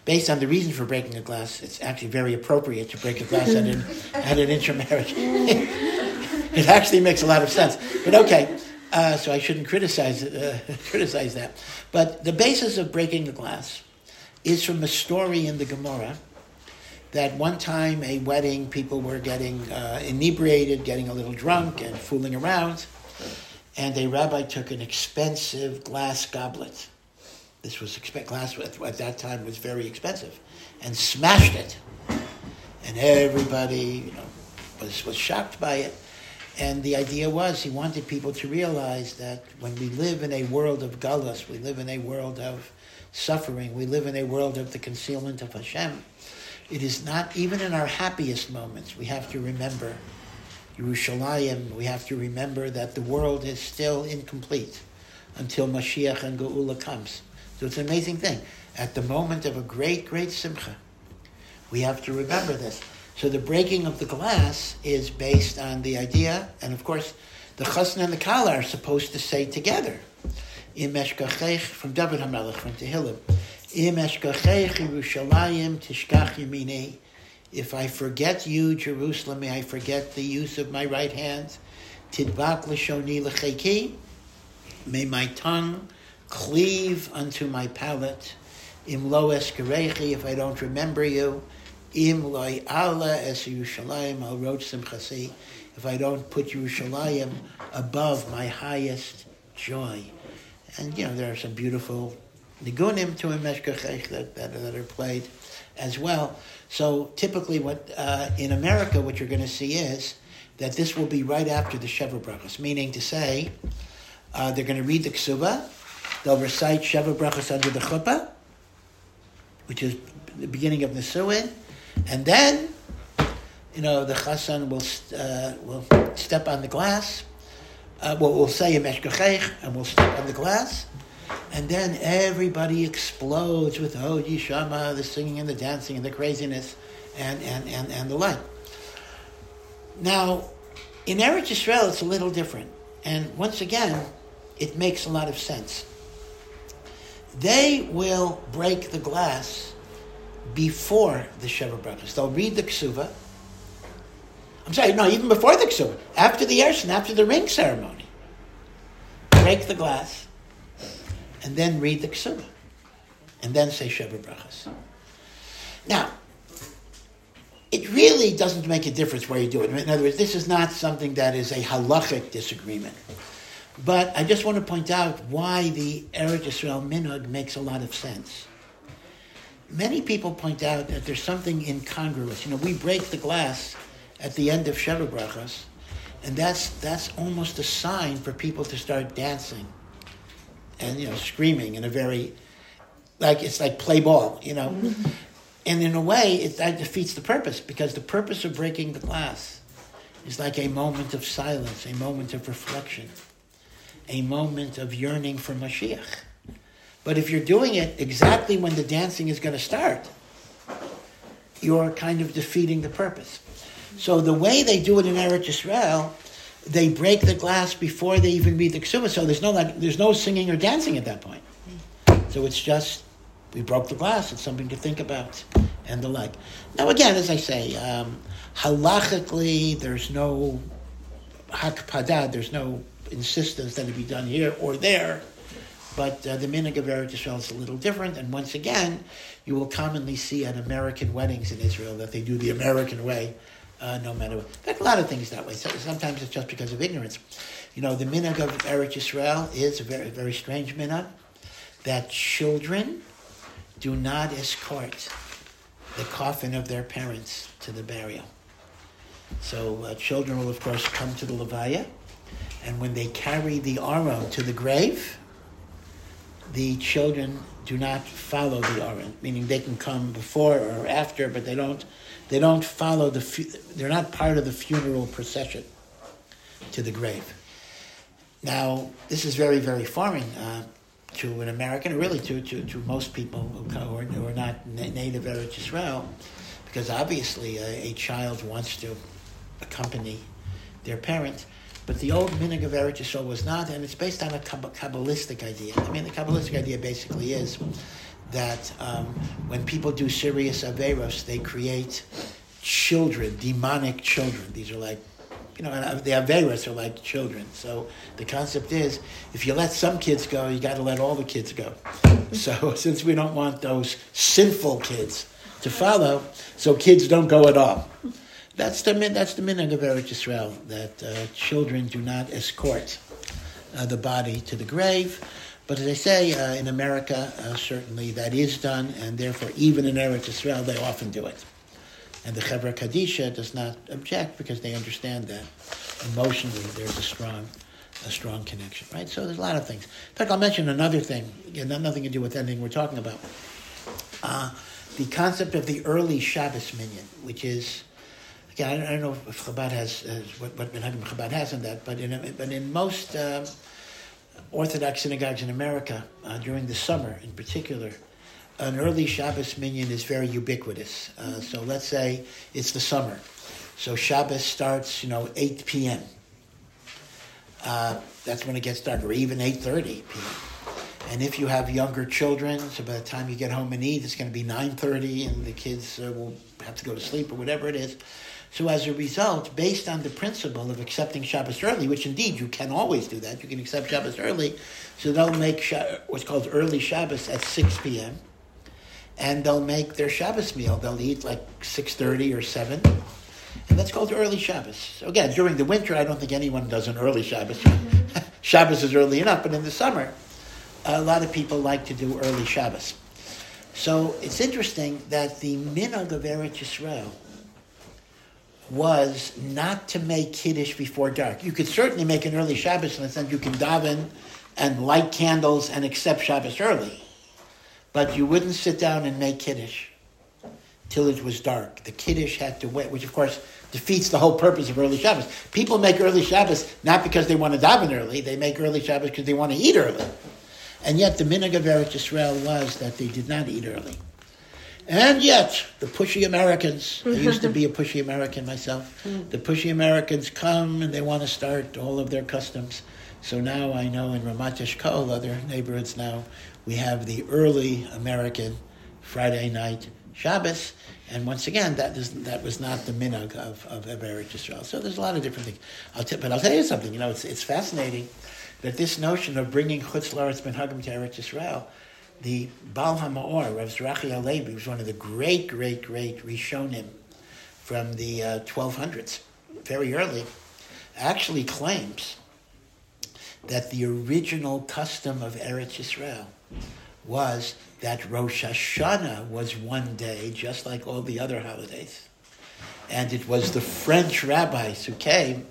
based on the reason for breaking a glass, it's actually very appropriate to break a glass at an, at an intermarriage. it actually makes a lot of sense. But okay, uh, so I shouldn't criticize, uh, criticize that. But the basis of breaking a glass is from a story in the Gemara that one time a wedding, people were getting uh, inebriated, getting a little drunk, and fooling around. And a rabbi took an expensive glass goblet this was glass at, at that time was very expensive, and smashed it. And everybody, you know, was was shocked by it. And the idea was he wanted people to realize that when we live in a world of galus, we live in a world of suffering, we live in a world of the concealment of Hashem. It is not even in our happiest moments. We have to remember Yerushalayim. We have to remember that the world is still incomplete until Mashiach and Geula comes. So it's an amazing thing. At the moment of a great, great simcha, we have to remember this. So the breaking of the glass is based on the idea, and of course, the chasna and the kala are supposed to say together. Im eshkachech from David Hamelech from Tehillim. Im Yerushalayim tishkach yamini. If I forget you, Jerusalem, may I forget the use of my right hand. Tidbak l'shoni l'cheki. May my tongue cleave unto my palate. Im lo eskerechi, if I don't remember you. Im loy ala es Yerushalayim al roach simchasi. If I don't put Yerushalayim above my highest joy. And, you know, there are some beautiful nigunim to Im Eshkachech that, that, that are played as well. So typically what, uh, in America, what you're going to see is that this will be right after the Sheva Brachas, meaning to say, uh, they're going to read the Ksuba, they'll recite Sheva Brachas under the Chuppah, which is the beginning of the Suin, and then, you know, the Chassan will, uh, will step on the glass, uh, well, we'll say Im Eshkachech, and we'll step on the glass, and then everybody explodes with oh Yishama, the singing and the dancing and the craziness and, and, and, and the like. Now, in Eretz Yisrael, it's a little different. And once again, it makes a lot of sense. They will break the glass before the Sheva Brachas. They'll read the Ksuva. I'm sorry, no, even before the Ksuva. After the Erusin, after the ring ceremony. Break the glass and then read the Ksuba, and then say Sheva Brachas. Now, it really doesn't make a difference where you do it. In other words, this is not something that is a halachic disagreement. But I just want to point out why the Eretz Israel minhag makes a lot of sense. Many people point out that there's something incongruous. You know, we break the glass at the end of Sheva Brachas, and that's, that's almost a sign for people to start dancing and you know screaming in a very like it's like play ball, you know. Mm-hmm. And in a way, it, that defeats the purpose because the purpose of breaking the glass is like a moment of silence, a moment of reflection, a moment of yearning for Mashiach. But if you're doing it exactly when the dancing is going to start, you're kind of defeating the purpose. So the way they do it in Eretz Yisrael they break the glass before they even read the ksuba. So there's no like, there's no singing or dancing at that point. So it's just we broke the glass. It's something to think about and the like. Now again, as I say, um, halachically, there's no hakpada. There's no insistence that it be done here or there. But uh, the minhag of Eretz Yisrael is a little different, and once again, you will commonly see at American weddings in Israel that they do the American way, uh, no matter what. In fact, a lot of things that way. So sometimes it's just because of ignorance. You know, the minhag of Eretz Yisrael is a very, very strange minhag that children do not escort the coffin of their parents to the burial. So uh, children will, of course, come to the levaya, and when they carry the aron to the grave, the children do not follow the aron, meaning they can come before or after, but they don't they don't follow the, they're not part of the funeral procession to the grave. Now, this is very, very foreign uh, to an American, really to, to, to most people who are, who are not native Eretz Israel, because obviously a, a, child wants to accompany their parent. But the old minhag of Eretz Yisrael was not, and it's based on a Kabbalistic idea. I mean, the Kabbalistic mm-hmm. idea basically is that um, when people do serious averos, they create children, demonic children. These are like, you know, uh, the averos are like children. So the concept is, if you let some kids go, you got to let all the kids go. Mm-hmm. so since we don't want those sinful kids to follow, so kids don't go at all. That's the that's the minhag of Eretz Yisrael that uh, children do not escort uh, the body to the grave. But as I say, uh, in America, uh, certainly that is done, and therefore, even in Eretz Israel, they often do it. And the Chevra Kadisha does not object because they understand that emotionally there's a strong, a strong connection, right? So there's a lot of things. In fact, I'll mention another thing, again, nothing to do with anything we're talking about. Uh, the concept of the early Shabbos minyan, which is, again, I don't know if Chabad has, uh, what, what Chabad has in that, but in, but in most uh, Orthodox synagogues in America uh, during the summer, in particular, an early Shabbos minyan is very ubiquitous. Uh, so let's say it's the summer. So Shabbos starts, you know, 8 p.m. Uh, that's when it gets dark, or even 8.30 p.m. And if you have younger children, so by the time you get home and eat, it's going to be 9.30 and the kids uh, will have to go to sleep or whatever it is. So as a result, based on the principle of accepting Shabbos early, which indeed you can always do that, you can accept Shabbos early, so they'll make what's called early Shabbos at 6 p.m. And they'll make their Shabbos meal. They'll eat like 6.30 or 7. And that's called early Shabbos. So again, during the winter, I don't think anyone does an early Shabbos. Shabbos is early enough, but in the summer, a lot of people like to do early Shabbos. So it's interesting that the minhag of Eretz Yisrael was not to make Kiddush before dark. You could certainly make an early Shabbos in the sense you can daven and light candles and accept Shabbos early. But you wouldn't sit down and make Kiddush till it was dark. The Kiddush had to wait, which of course defeats the whole purpose of early Shabbos. People make early Shabbos not because they want to daven early, they make early Shabbos because they want to eat early. And yet the minhag of Eretz Yisrael was that they did not eat early. And yet, the pushy Americans, I used to be a pushy American myself, mm. the pushy Americans come and they want to start all of their customs. So now I know in Ramat Eshkol, other neighborhoods now, we have the early American Friday night Shabbos. And once again, that, is, that was not the minhag of, of Eretz Yisrael. So there's a lot of different things. I'll t- but I'll tell you something, you know, it's, it's fascinating that this notion of bringing Chutz Laretz minhagim to Eretz Yisrael the Baal HaMaor, Rav Zerachi Halevi, was one of the great, great, great Rishonim from the uh, 1200s, very early, actually claims that the original custom of Eretz Yisrael was that Rosh Hashanah was one day, just like all the other holidays. And it was the French rabbis who came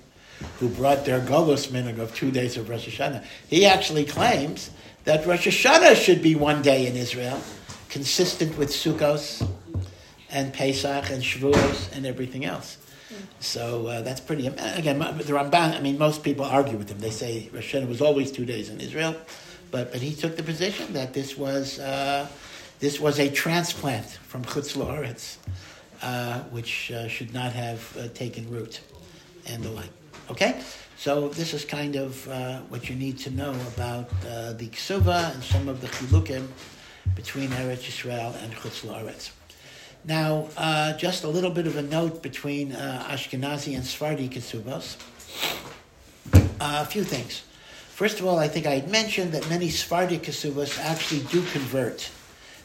who brought their Golos minhag of two days of Rosh Hashanah. He actually claims that Rosh Hashanah should be one day in Israel, consistent with Sukkos and Pesach and Shavuos and everything else. So uh, that's pretty. Again, the Ramban. I mean, most people argue with him. They say Rosh Hashanah was always two days in Israel, but but he took the position that this was uh, this was a transplant from Chutz La'aretz, uh, which uh, should not have uh, taken root, and the like. Okay. So this is kind of uh, what you need to know about uh, the Ksuva and some of the chilukim between Eretz Yisrael and Chutz La'aretz. Now, uh, just a little bit of a note between uh, Ashkenazi and Sephardi Kesubos. Uh, a few things. First of all, I think I had mentioned that many Sephardi Kesubos actually do convert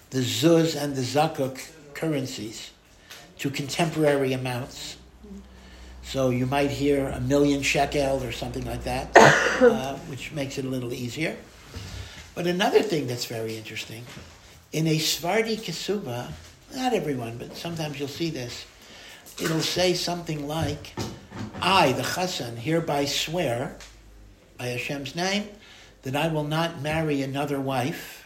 the Zuz and the Zakuk currencies to contemporary amounts so you might hear a million shekel or something like that, uh, which makes it a little easier. But another thing that's very interesting, in a Svardi Kesuba, not everyone, but sometimes you'll see this, it'll say something like, I, the Chassan, hereby swear, by Hashem's name, that I will not marry another wife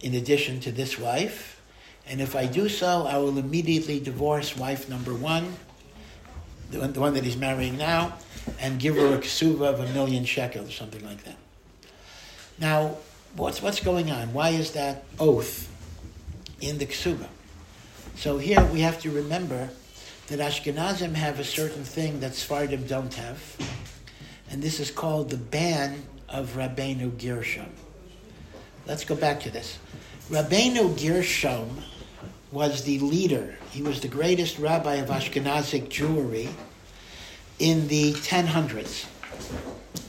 in addition to this wife, and if I do so, I will immediately divorce wife number one the one, the one that he's marrying now, and give her a ksuva of a million shekels something like that. Now, what's what's going on? Why is that oath in the ksuva? So here we have to remember that Ashkenazim have a certain thing that Sfardim don't have, and this is called the ban of Rabbeinu Gershom. Let's go back to this. Rabbeinu Gershom was the leader. He was the greatest rabbi of Ashkenazic Jewry in the 1000s.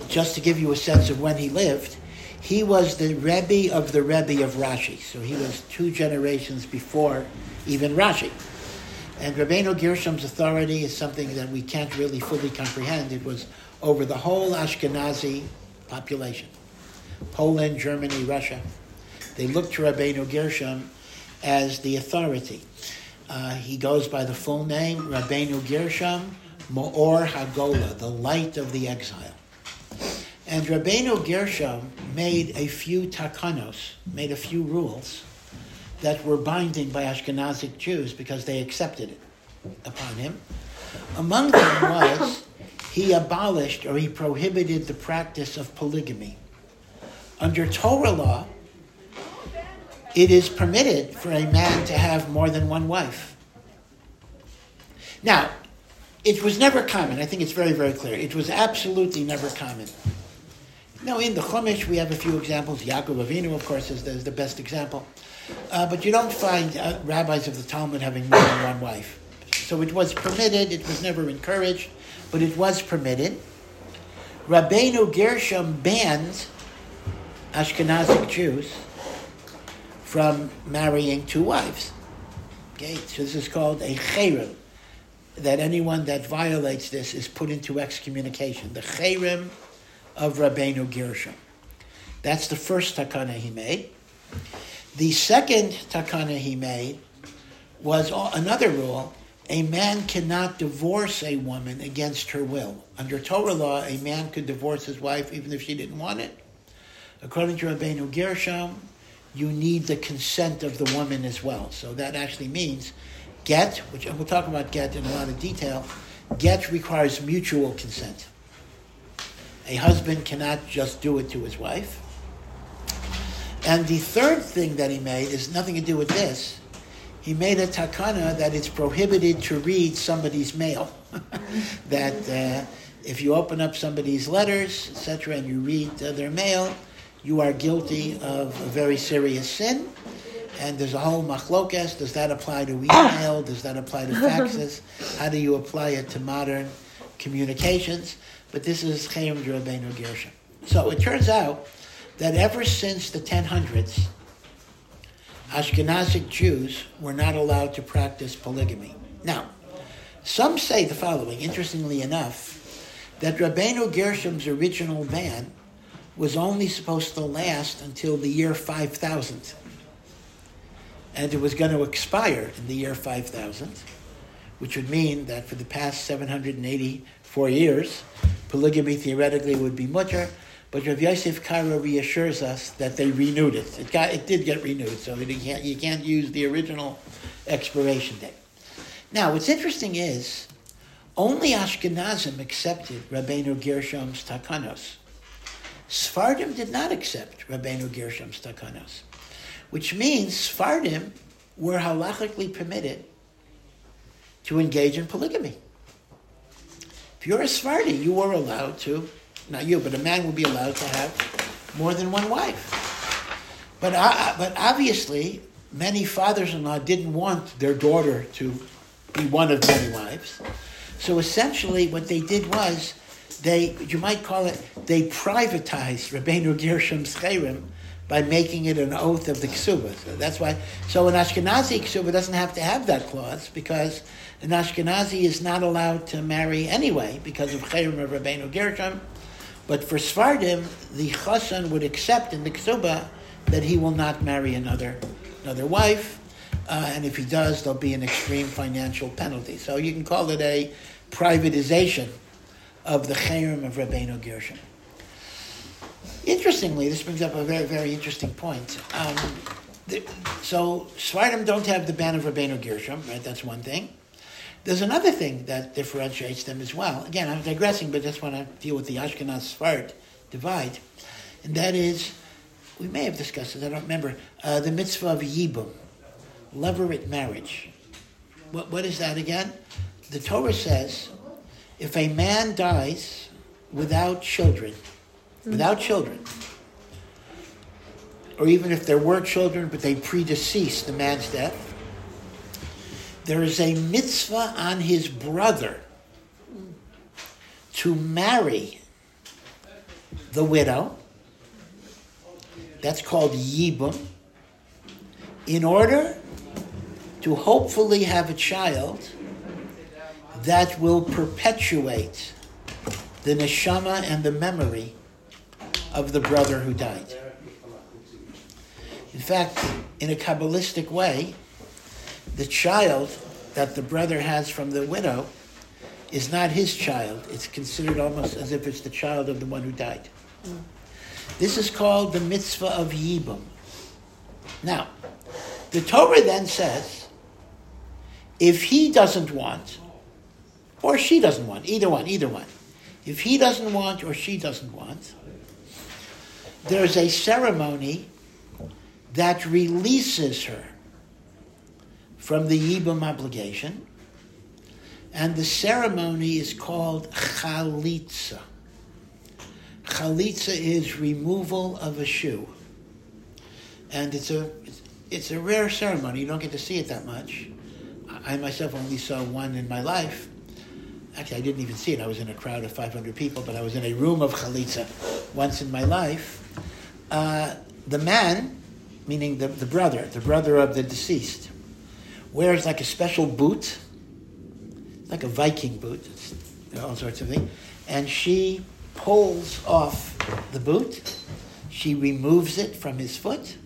Just to give you a sense of when he lived, he was the Rebbe of the Rebbe of Rashi. So he was two generations before even Rashi. And Rabbeinu Gershom's authority is something that we can't really fully comprehend. It was over the whole Ashkenazi population Poland, Germany, Russia. They looked to Rabbeinu Gershom as the authority. Uh, he goes by the full name, Rabbeinu Gershom Me'or Hagola, the light of the exile. And Rabbeinu Gershom made a few takanos, made a few rules that were binding by Ashkenazic Jews because they accepted it upon him. Among them was he abolished or he prohibited the practice of polygamy. Under Torah law, it is permitted for a man to have more than one wife. Now, it was never common. I think it's very, very clear. It was absolutely never common. Now, in the Chumash, we have a few examples. Yaakov Avinu, of course, is the, is the best example. Uh, but you don't find uh, rabbis of the Talmud having more than one wife. So it was permitted, it was never encouraged, but it was permitted. Rabbeinu Gershom banned Ashkenazic Jews from marrying two wives. Okay, so this is called a cherem. That anyone that violates this is put into excommunication. The cherem of Rabbeinu Gershom. That's the first takana he made. The second takana he made was another rule. A man cannot divorce a woman against her will. Under Torah law, a man could divorce his wife even if she didn't want it. According to Rabbeinu Gershom, you need the consent of the woman as well. So that actually means get, which we'll talk about get in a lot of detail, get requires mutual consent. A husband cannot just do it to his wife. And the third thing that he made is nothing to do with this. He made a takana that it's prohibited to read somebody's mail. that uh, if you open up somebody's letters, etc., and you read uh, their mail, you are guilty of a very serious sin. And there's a whole machlokes. Does that apply to email? Does that apply to faxes? How do you apply it to modern communications? But this is cherem Rabbeinu Gershom. So it turns out that ever since the 1000s, Ashkenazic Jews were not allowed to practice polygamy. Now, some say the following, interestingly enough, that Rabbeinu Gershom's original ban was only supposed to last until the year 5000. And it was going to expire in the year 5000, which would mean that for the past 784 years, polygamy theoretically would be mutter, but Rav Yosef Karo reassures us that they renewed it. It, got, it did get renewed, so you can't, you can't use the original expiration date. Now, what's interesting is only Ashkenazim accepted Rabbeinu Gershom's takanos. Sfardim did not accept Rabbeinu Gershom's takanos, which means Sfardim were halachically permitted to engage in polygamy. If you're a Sephardi, you were allowed to not you, but a man would be allowed to have more than one wife. But, uh, but obviously, many fathers-in-law didn't want their daughter to be one of many wives. So essentially, what they did was they, you might call it, they privatized Rabbeinu Gershom's cherem by making it an oath of the ksuba. So that's why. So an Ashkenazi ksuba doesn't have to have that clause because an Ashkenazi is not allowed to marry anyway because of cherem of Rabbeinu Gershom. But for Svardim, the chassan would accept in the ksuba that he will not marry another another wife, uh, and if he does, there'll be an extreme financial penalty. So you can call it a privatization of the chayrim of Rabbeinu Gershom. Interestingly, this brings up a very, very interesting point. Um, the, so Svardim don't have the ban of Rabbeinu Gershom, right? That's one thing. There's another thing that differentiates them as well. Again, I'm digressing, but just want to deal with the Ashkenaz Sfard divide. And that is, we may have discussed this, I don't remember, uh, the mitzvah of Yibum, levirate marriage. What, what is that again? The Torah says, if a man dies without children, mm-hmm. without children, or even if there were children but they predeceased the man's death, there is a mitzvah on his brother to marry the widow. That's called yibum. In order to hopefully have a child that will perpetuate the neshama and the memory of the brother who died. In fact, in a Kabbalistic way, the child that the brother has from the widow is not his child. It's considered almost as if it's the child of the one who died. This is called the mitzvah of Yibum. Now, the Torah then says, if he doesn't want, or she doesn't want, either one, either one, if he doesn't want or she doesn't want, there's a ceremony that releases her from the Yibum obligation. And the ceremony is called Chalitza. Chalitza is removal of a shoe. And it's a, it's a rare ceremony. You don't get to see it that much. I myself only saw one in my life. Actually, I didn't even see it. I was in a crowd of 500 people, but I was in a room of chalitza once in my life. Uh, the man, meaning the, the brother, the brother of the deceased, wears like a special boot, like a Viking boot, all sorts of things, and she pulls off the boot. She removes it from his foot.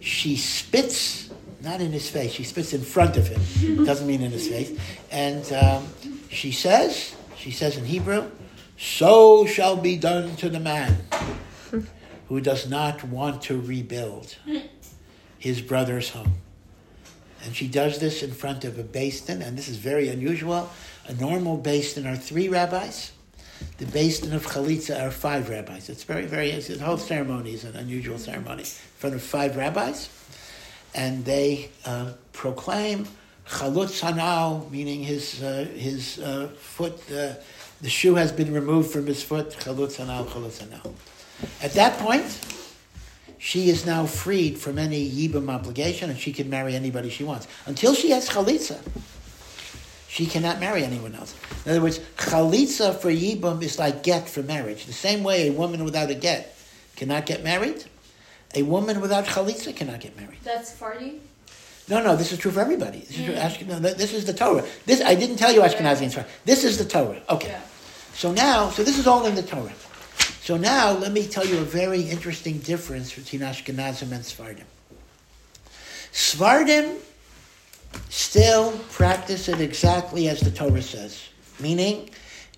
She spits, not in his face, she spits in front of him. Doesn't mean in his face. And um, she says, she says in Hebrew, so shall be done to the man who does not want to rebuild his brother's home. And she does this in front of a beis din, and this is very unusual. A normal beis din are three rabbis. The beis din of Chalitza are five rabbis. It's very, very, it's, the whole ceremony is an unusual ceremony. In front of five rabbis. And they uh, proclaim Chalutz Hanal, meaning his, uh, his uh, foot, uh, the shoe has been removed from his foot. Chalutz Hanal, Chalutz Hanal. At that point, she is now freed from any Yibam obligation and she can marry anybody she wants. Until she has Chalitza, she cannot marry anyone else. In other words, Chalitza for Yibam is like get for marriage. The same way a woman without a get cannot get married, a woman without Chalitza cannot get married. That's Fardi? No, no, this is true for everybody. This is, true, mm. no, this is the Torah. This I didn't tell you Ashkenazi and Sfarad. This is the Torah. Okay. Yeah. So now, so this is all in the Torah. So now, let me tell you a very interesting difference between Ashkenazim and Svardim. Svardim still practice it exactly as the Torah says, meaning,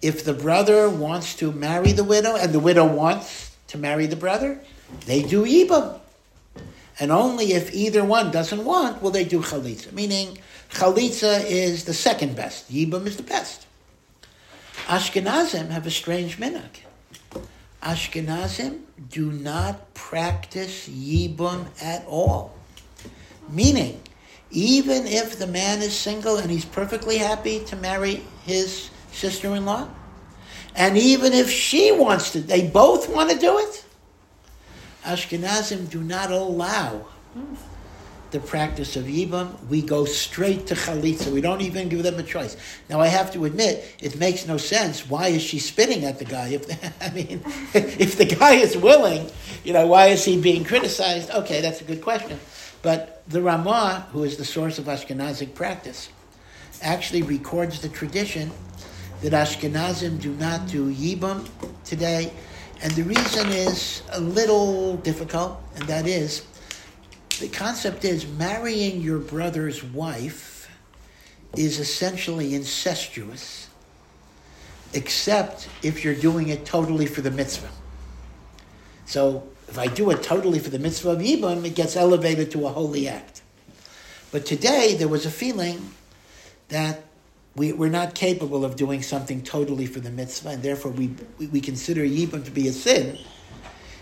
if the brother wants to marry the widow and the widow wants to marry the brother, they do yibam. And only if either one doesn't want will they do chalitza. Meaning, chalitza is the second best. Yibam is the best. Ashkenazim have a strange minhag. Ashkenazim do not practice yibum at all. Meaning, even if the man is single and he's perfectly happy to marry his sister-in-law, and even if she wants to, they both want to do it. Ashkenazim do not allow the practice of Yibam. We go straight to Chalitza. We don't even give them a choice. Now, I have to admit, it makes no sense. Why is she spitting at the guy? If I mean, if the guy is willing, you know, why is he being criticized? Okay, that's a good question. But the Ramah, who is the source of Ashkenazic practice, actually records the tradition that Ashkenazim do not do Yibam today. And the reason is a little difficult, and that is the concept is marrying your brother's wife is essentially incestuous, except if you're doing it totally for the mitzvah. So if I do it totally for the mitzvah of Yibam, it gets elevated to a holy act. But today there was a feeling that we, we're not capable of doing something totally for the mitzvah, and therefore we, we, we consider Yibam to be a sin.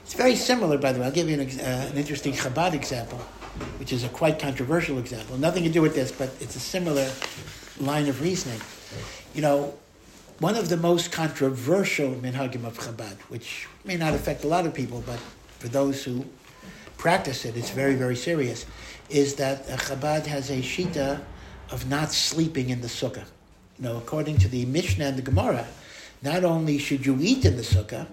It's very similar, by the way. I'll give you an, uh, an interesting Chabad example, which is a quite controversial example. Nothing to do with this, but it's a similar line of reasoning. You know, one of the most controversial minhagim of Chabad, which may not affect a lot of people, but for those who practice it, it's very, very serious, is that Chabad has a shita of not sleeping in the sukkah. Know, according to the Mishnah and the Gemara, not only should you eat in the sukkah,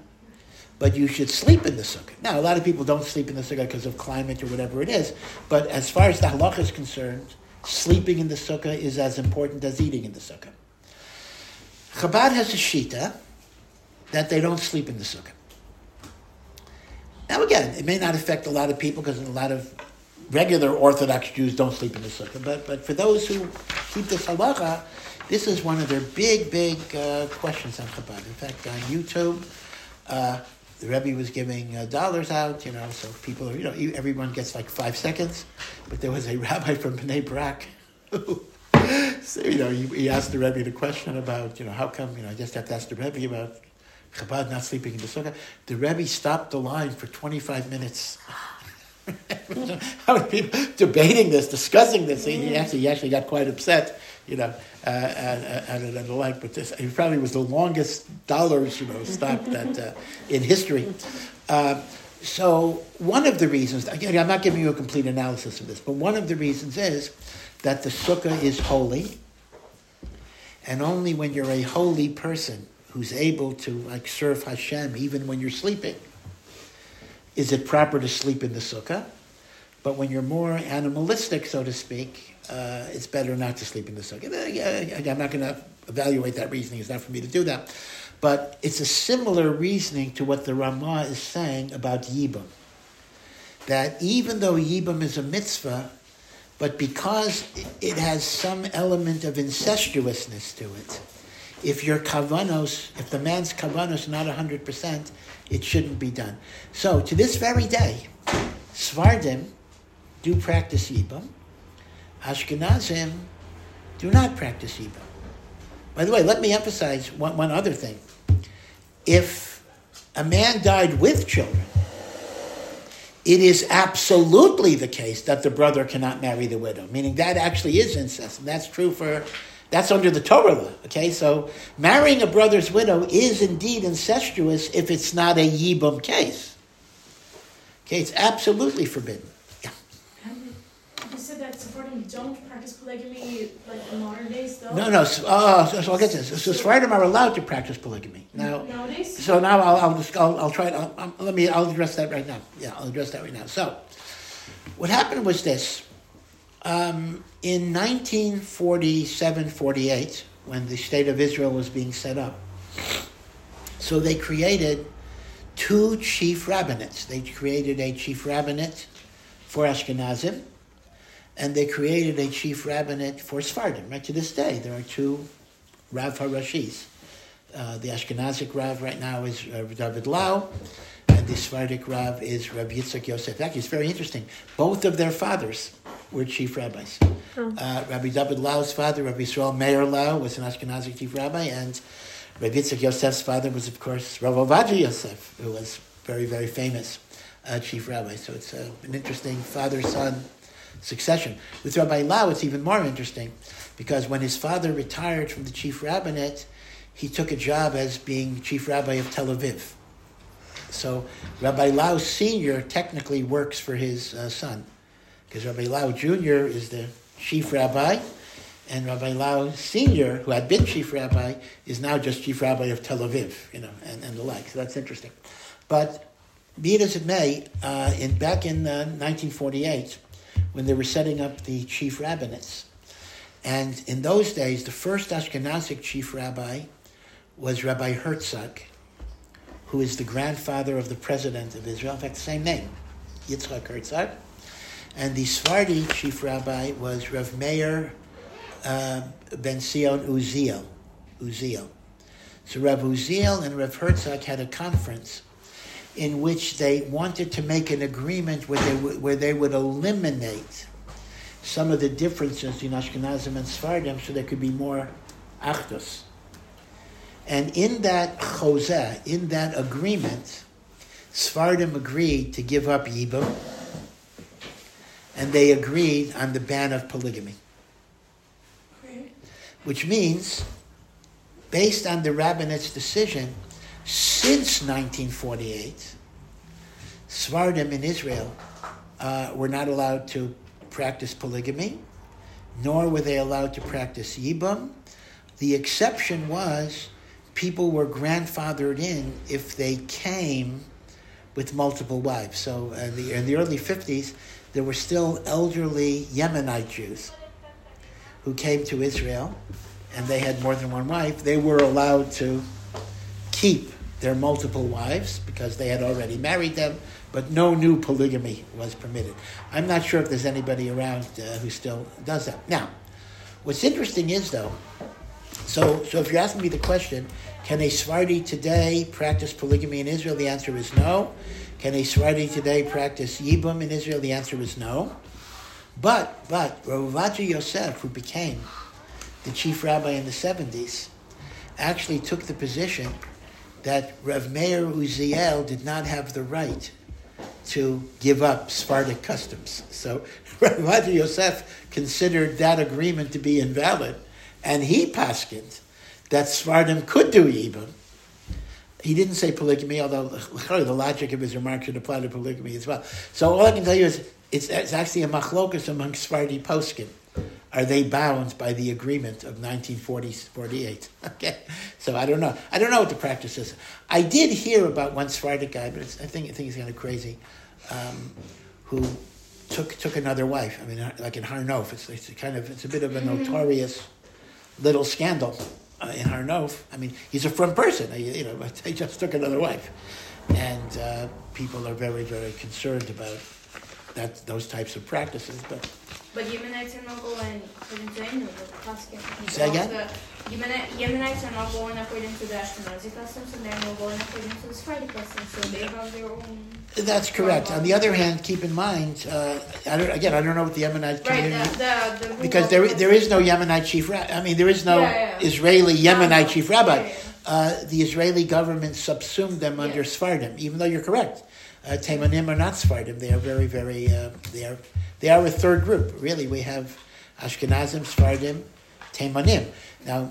but you should sleep in the sukkah. Now, a lot of people don't sleep in the sukkah because of climate or whatever it is, but as far as the halacha is concerned, sleeping in the sukkah is as important as eating in the sukkah. Chabad has a shita that they don't sleep in the sukkah. Now, again, it may not affect a lot of people because a lot of regular Orthodox Jews don't sleep in the sukkah, but, but for those who keep this halacha, this is one of their big, big uh, questions on Chabad. In fact, on YouTube, uh, the Rebbe was giving uh, dollars out, you know, so people, you know, everyone gets like five seconds. But there was a rabbi from Bnei Brak who, so, you know, he, he asked the Rebbe the question about, you know, how come, you know, I just have to ask the Rebbe about Chabad not sleeping in the sukkah. The Rebbe stopped the line for 25 minutes. How many people debating this, discussing this? He actually, he actually got quite upset, you know, uh, at, at it and the like. But this, it probably was the longest dollars, you know, stop that uh, in history. Uh, so one of the reasons, again, I'm not giving you a complete analysis of this, but one of the reasons is that the sukkah is holy, and only when you're a holy person who's able to like serve Hashem, even when you're sleeping, is it proper to sleep in the sukkah. But when you're more animalistic, so to speak, uh, it's better not to sleep in the sukkah. I'm not going to evaluate that reasoning. It's not for me to do that. But it's a similar reasoning to what the Ramah is saying about Yibam. That even though Yibam is a mitzvah, but because it has some element of incestuousness to it, if your kavanos, if the man's kavanos not 100%, it shouldn't be done. So to this very day, Sephardim do practice Yibam. Ashkenazim do not practice Yibam. By the way, let me emphasize one, one other thing. If a man died with children, it is absolutely the case that the brother cannot marry the widow, meaning that actually is incest. And that's true for, that's under the Torah law, okay? So marrying a brother's widow is indeed incestuous if it's not a Yibam case. Okay, it's absolutely forbidden. You said that Sephardim don't practice polygamy like in modern days, though. No, no. So, uh, so, so I'll get this. So Sephardim are allowed to practice polygamy now. Nowadays. So now I'll, I'll just I'll, I'll try it. I'll, I'll- let me. I'll address that right now. Yeah, I'll address that right now. So, what happened was this: um, in 1947-48, when the state of Israel was being set up, so they created two chief rabbinates. They created a chief rabbinate for Ashkenazim, and they created a chief rabbinate for Sephardim. Right to this day, there are two Rav Harashis. Uh, the Ashkenazic Rav right now is uh, David Lau, and the Sephardic Rav is Rabbi Yitzchak Yosef. Actually, it's very interesting. Both of their fathers were chief rabbis. Uh, Rabbi David Lau's father, Rabbi Israel Meir Lau, was an Ashkenazic chief rabbi, and Rabbi Yitzchak Yosef's father was, of course, Rav Ovadia Yosef, who was very, very famous uh, chief rabbi. So it's uh, an interesting father-son succession. With Rabbi Lau, it's even more interesting because when his father retired from the chief rabbinate, he took a job as being chief rabbi of Tel Aviv. So Rabbi Lau Sr. technically works for his uh, son because Rabbi Lau Jr. is the chief rabbi, and Rabbi Lau Sr., who had been chief rabbi, is now just chief rabbi of Tel Aviv, you know, and, and the like. So that's interesting. But be it as it may, uh, in, back in uh, 1948, when they were setting up the chief rabbinates, and in those days, the first Ashkenazic chief rabbi was Rabbi Herzog, who is the grandfather of the president of Israel. In fact, the same name, Yitzchak Herzog. And the Sephardi chief rabbi was Rav Meir uh, Ben Zion Uziel. Uziel. So Rav Uziel and Rav Herzog had a conference in which they wanted to make an agreement where they, would- where they would eliminate some of the differences in Ashkenazim and Sephardim so there could be more achdus. And in that chozeh, in that agreement, Sephardim agreed to give up Yibam, and they agreed on the ban of polygamy. Which means, based on the rabbinate's decision, since 1948, Sephardim in Israel uh, were not allowed to practice polygamy, nor were they allowed to practice Yibam. The exception was people were grandfathered in if they came with multiple wives. So the, in the early 50s, there were still elderly Yemenite Jews who came to Israel and they had more than one wife. They were allowed to keep their multiple wives because they had already married them, but no new polygamy was permitted. I'm not sure if there's anybody around uh, who still does that. Now, what's interesting is though, so so if you're asking me the question, can a Sephardi today practice polygamy in Israel? The answer is no. Can a Sephardi today practice Yibum in Israel? The answer is no. But but Rav Ovadia Yosef, who became the chief rabbi in the 70s, actually took the position that Rav Meir Uziel did not have the right to give up Sephardic customs. So Rabbi Yosef considered that agreement to be invalid, and he paskined that Sephardim could do Yibam. He didn't say polygamy, although the logic of his remark should apply to polygamy as well. So all I can tell you is it's, it's actually a machlokus among Sephardi poskim. Are they bound by the agreement of 1948? Okay, so I don't know. I don't know what the practice is. I did hear about one Sephardic guy, but I think I think he's kind of crazy, um, who took took another wife. I mean, like in Har Nof, it's, it's kind of it's a bit of a notorious little scandal uh, in Har Nof. I mean, he's a frum person, you know, but he just took another wife, and uh, people are very very concerned about that those types of practices, but. But Yemenites are not going according to any of the customs. Say again? Yemenites are not going according to the Ashkenazi customs, and they're not going according to the Sephardi customs, so they have their own. That's correct. On the other hand, keep in mind, uh, I don't, again, I don't know what the Yemenite Right, community, the, the, the because there, there is no Yemenite chief rabbi. I mean, there is no Yeah, yeah. Israeli Yemenite chief rabbi. Yeah. Uh, the Israeli government subsumed them under. Sephardim, even though you're correct. Uh, Taimanim are not Sephardim. They are very, very, uh, they are, they are a third group. Really, we have Ashkenazim, Sephardim, Taimanim. Now,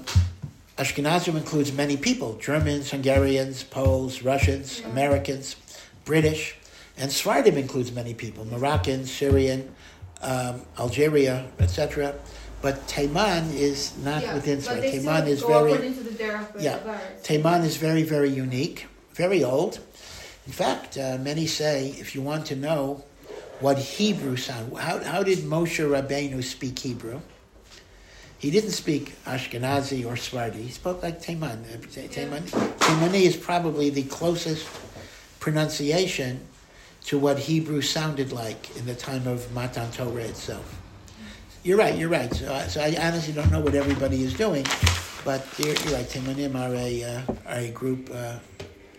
Ashkenazim includes many people: Germans, Hungarians, Poles, Russians, Americans, British, and Sephardim includes many people: Moroccan, Syrian, um, Algeria, etc. But Taiman is not Yeah, within Sephardim. Taiman is very according to the Yeah. Taiman is very, very unique, very old. In fact, uh, many say if you want to know what Hebrew sound, how, how did Moshe Rabbeinu speak Hebrew? He didn't speak Ashkenazi or Sephardi. He spoke like Taiman. Uh, Taiman. Is probably the closest pronunciation to what Hebrew sounded like in the time of Matan Torah itself. You're right. You're right. So, so I honestly don't know what everybody is doing, but you're, you're right. Taimanim are a uh, are a group uh,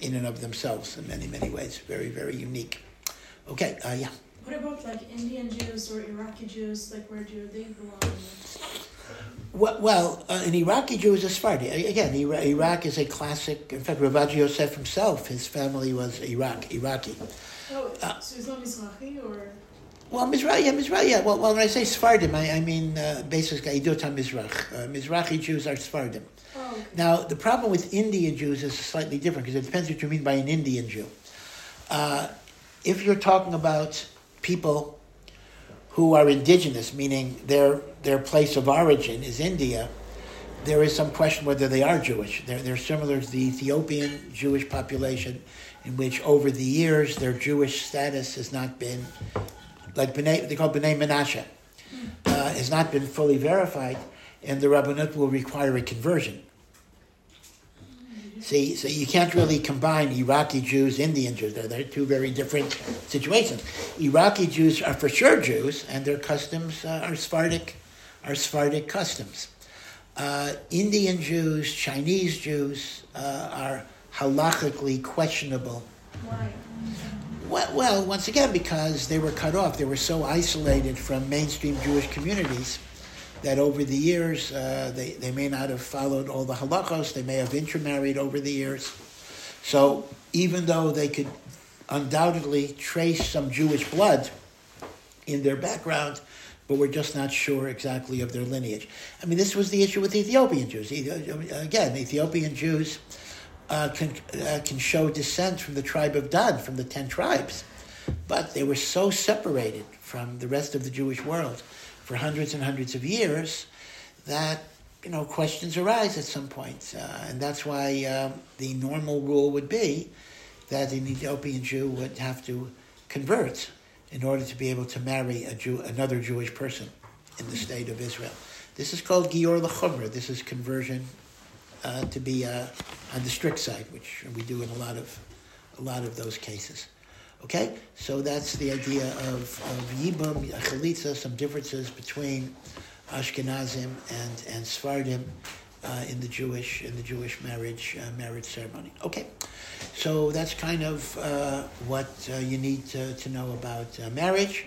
in and of themselves in many many ways. Very very unique. Okay. Uh, yeah. What about like Indian Jews or Iraqi Jews? Like where do they belong? Well, well uh, an Iraqi Jew is a Sephardi. Again, Ira- Iraq is a classic. In fact, Rav Ovadia Yosef himself, his family was Iraq, Iraqi. Oh, Uh, so it's not Mizrahi or Well, Mizrahi, yeah, Mizrahi, yeah. Well, well, when I say Sephardim, I, I mean uh, basically Edot HaMizrach. Uh, Mizrahi Jews are Sephardim. Oh, okay. Now, the problem with Indian Jews is slightly different because it depends what you mean by an Indian Jew. Uh, if you're talking about people who are indigenous, meaning their their place of origin is India, there is some question whether they are Jewish. They're, they're similar to the Ethiopian Jewish population, in which over the years their Jewish status has not been, like B'nai, they call B'nai Menashe, uh, has not been fully verified, and the Rabbanut will require a conversion. See, so you can't really combine Iraqi Jews, Indian Jews. They're, they're two very different situations. Iraqi Jews are for sure Jews, and their customs uh, are Sephardic, are Sephardic customs. Uh, Indian Jews, Chinese Jews uh, are halachically questionable. Why? Well, well, once again, because they were cut off, they were so isolated from mainstream Jewish communities that over the years uh, they, they may not have followed all the halachos, they may have intermarried over the years. So even though they could undoubtedly trace some Jewish blood in their background, but we're just not sure exactly of their lineage. I mean, this was the issue with Ethiopian Jews. Again, Ethiopian Jews uh, can, uh, can show descent from the tribe of Dan, from the ten tribes, but they were so separated from the rest of the Jewish world for hundreds and hundreds of years that you know questions arise at some point, uh, and that's why um, the normal rule would be that an Ethiopian Jew would have to convert in order to be able to marry a Jew, another Jewish person in the state of Israel. This is called Giyur Lechumra. This is conversion uh, to be uh, on the strict side, which we do in a lot of a lot of those cases. Okay, so that's the idea of, of Yibam, Chalitza, some differences between Ashkenazim and, and Sephardim uh, in the Jewish in the Jewish marriage uh, marriage ceremony. Okay, so that's kind of uh, what uh, you need to, to know about uh, marriage.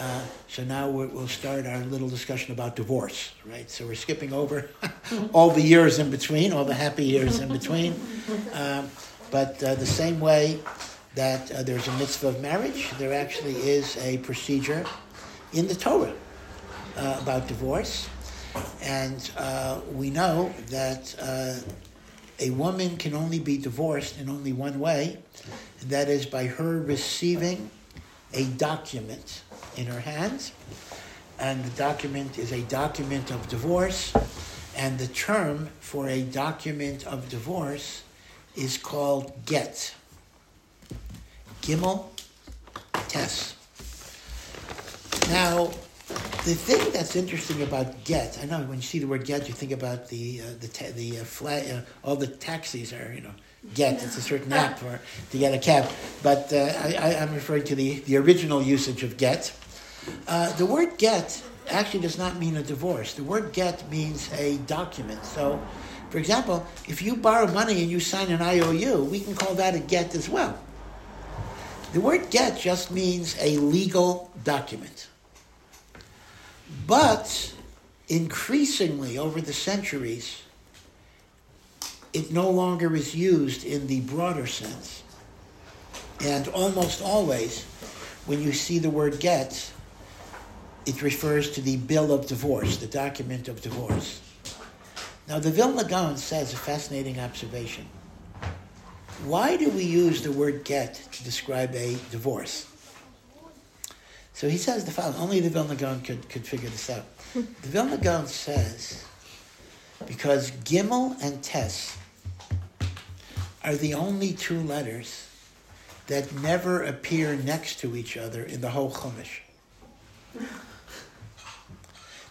Uh, so now we're, we'll start our little discussion about divorce, right? So we're skipping over all the years in between, all the happy years in between. Um, but uh, the same way that uh, there's a mitzvah of marriage. There actually is a procedure in the Torah uh, about divorce. And uh, we know that uh, a woman can only be divorced in only one way, and that is by her receiving a document in her hands. And the document is a document of divorce, and the term for a document of divorce is called get. Gimel Tes. Now, the thing that's interesting about get, I know when you see the word get, you think about the uh, the ta- the uh, flat, uh, all the taxis are you know get. It's a certain app for to get a cab, but uh, I, I'm referring to the the original usage of get. Uh, the word get actually does not mean a divorce. The word get means a document. So, for example, if you borrow money and you sign an IOU, we can call that a get as well. The word get just means a legal document. But increasingly over the centuries, it no longer is used in the broader sense. And almost always, when you see the word get, it refers to the bill of divorce, the document of divorce. Now, the Vilna Gaon says a fascinating observation. Why do we use the word get to describe a divorce? So he says the following. Only the Vilna Gaon could, could figure this out. the Vilna Gaon says, because Gimel and Tes are the only two letters that never appear next to each other in the whole Chumash.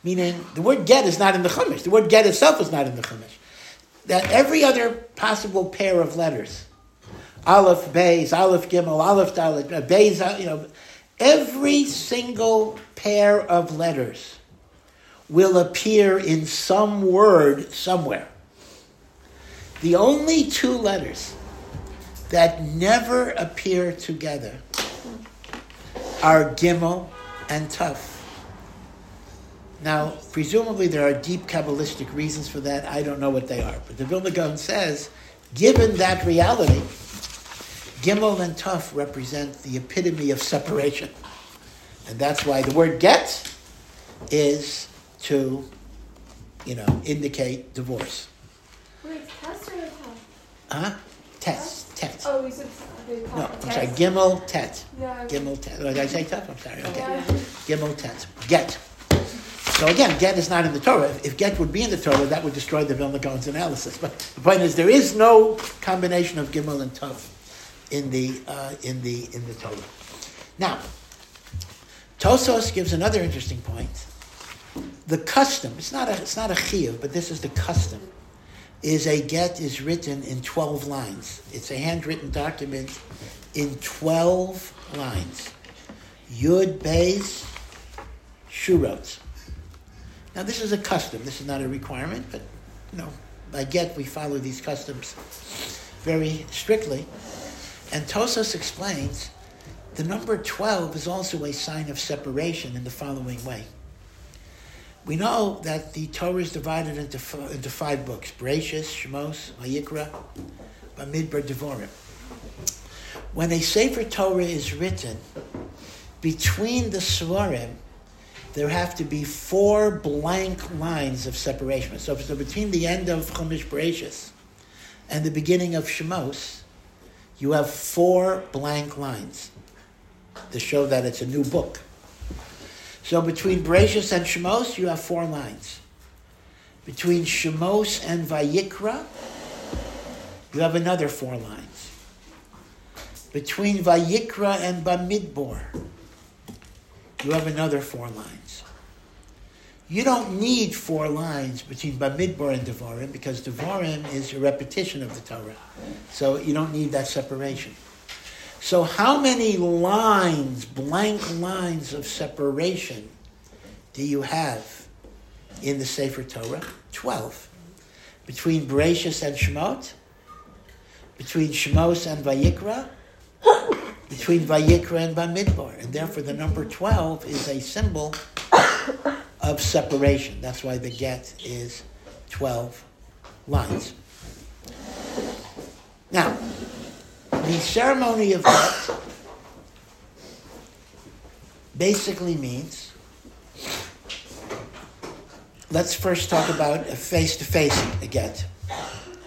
Meaning, the word get is not in the Chumash. The word get itself is not in the Chumash. That every other possible pair of letters, Aleph, Beis, Aleph, Gimel, Aleph, Dalet, uh, Beis, uh, you know, every single pair of letters will appear in some word somewhere. The only two letters that never appear together are Gimel and Tuf. Now, presumably there are deep Kabbalistic reasons for that. I don't know what they are. But the Vilna Gaon says, given that reality, Gimel and Tuf represent the epitome of separation. And that's why the word get is to, you know, indicate divorce. Wait, test or test? Huh? Tet. Tet. Oh, you said No, I'm sorry. test? Gimel tet. Yeah. Gimel tet. Oh, did I say tuf? I'm sorry. Okay. Yeah. Gimel tet. Get. So again, get is not in the Torah. If get would be in the Torah, that would destroy the Vilna Gaon's analysis. But the point is, there is no combination of Gimel and Tuf in the uh, in the in the Torah. Now, Tosfos gives another interesting point. The custom, it's not a it's not a chiyuv, but this is the custom, is a get is written in 12 lines. It's a handwritten document in 12 lines. Yud, Beis, Shurot. Now this is a custom. This is not a requirement, but you know, by get we follow these customs very strictly. And Tosfos explains the number 12 is also a sign of separation in the following way. We know that the Torah is divided into, f- into five books Bereshis, Shemos, Vayikra, Bamidbar, Devorim. When a Sefer Torah is written, between the Sefarim, there have to be four blank lines of separation. So, so between the end of Chumash Bereshis and the beginning of Shemos, you have four blank lines to show that it's a new book. So between Bereshis and Shemos, you have four lines. Between Shemos and Vayikra, you have another four lines. Between Vayikra and Bamidbar, you have another four lines. You don't need four lines between Bamidbar and Devarim because Devarim is a repetition of the Torah. So you don't need that separation. So how many lines, blank lines of separation do you have in the Sefer Torah? Twelve. Between Bereshis and Shemot, between Shemos and Vayikra, between Vayikra and Bamidbar. And therefore the number 12 is a symbol of separation. That's why the get is 12 lines. Now, the ceremony of get basically means. Let's first talk about a face-to-face get.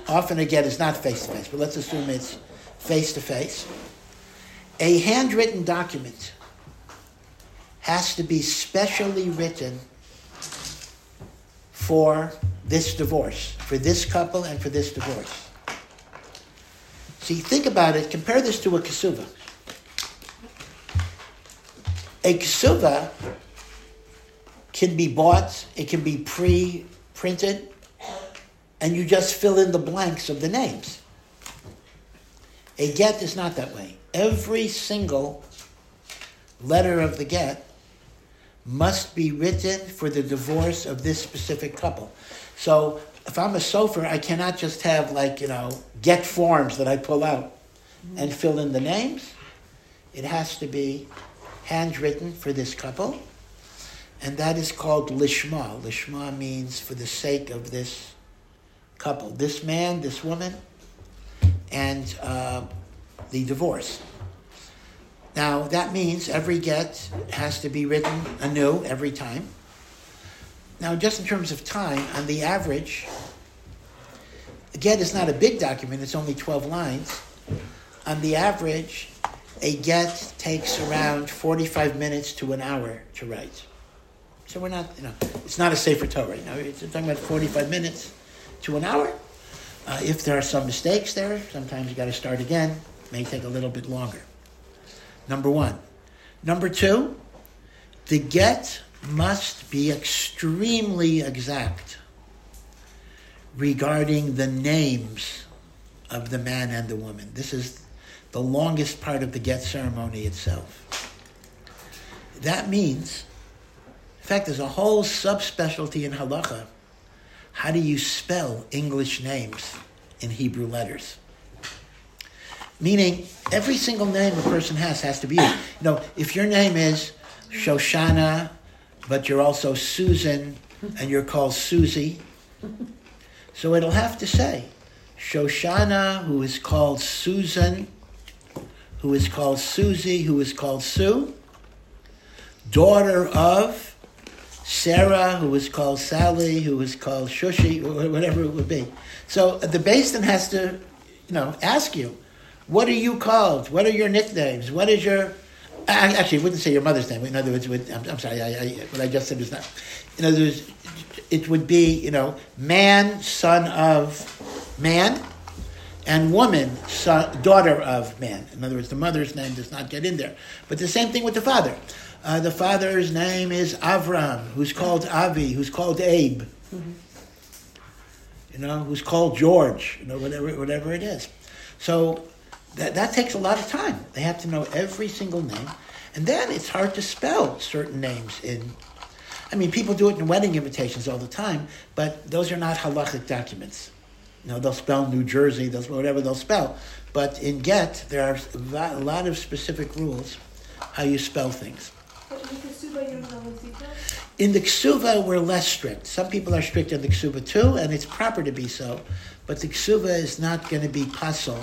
Often a get is not face-to-face, but let's assume it's face-to-face. A handwritten document has to be specially written for this divorce, for this couple and for this divorce. See, think about it, compare this to a kasuva. A kasuva can be bought, it can be pre printed, and you just fill in the blanks of the names. A get is not that way. Every single letter of the get must be written for the divorce of this specific couple. So if I'm a sofer, I cannot just have like, you know, get forms that I pull out and fill in the names. It has to be handwritten for this couple. And that is called lishma. Lishma means for the sake of this couple, this man, this woman, and uh, the divorce. Now, that means every get has to be written anew every time. Now, just in terms of time, on the average, a get is not a big document, it's only 12 lines. On the average, a get takes around 45 minutes to an hour to write. So we're not, you know, it's not a safer Torah. You know, it's talking about 45 minutes to an hour. Uh, if there are some mistakes there, sometimes you got to start again. May take a little bit longer. Number one. Number two, the get must be extremely exact regarding the names of the man and the woman. This is the longest part of the get ceremony itself. That means, in fact, there's a whole subspecialty in halacha. How do you spell English names in Hebrew letters? Meaning, every single name a person has has to be used. You know, if your name is Shoshana, but you're also Susan, and you're called Susie, so it'll have to say Shoshana, who is called Susan, who is called Susie, who is called Sue, daughter of Sarah, who is called Sally, who is called Shushi, or whatever it would be. So uh, the beis din has to, you know, ask you, what are you called? What are your nicknames? What is your I actually wouldn't say your mother's name. In other words, would, I'm, I'm, sorry, I, I, what I just said is not. In other words, it would be, you know, man, son of man, and woman, son, daughter of man. In other words, the mother's name does not get in there. But the same thing with the father. Uh, the father's name is Avram, who's called Avi, who's called Abe, mm-hmm. you know, who's called George, you know, whatever, whatever it is. So that, that takes a lot of time. They have to know every single name. And then it's hard to spell certain names in. I mean, people do it in wedding invitations all the time, but those are not halachic documents. You know, they'll spell New Jersey, they'll whatever they'll spell. But in Get, there are a lot of specific rules how you spell things. In the ksuva, we're less strict. Some people are strict in the ksuva too, and it's proper to be so. But the ksuva is not going to be pasul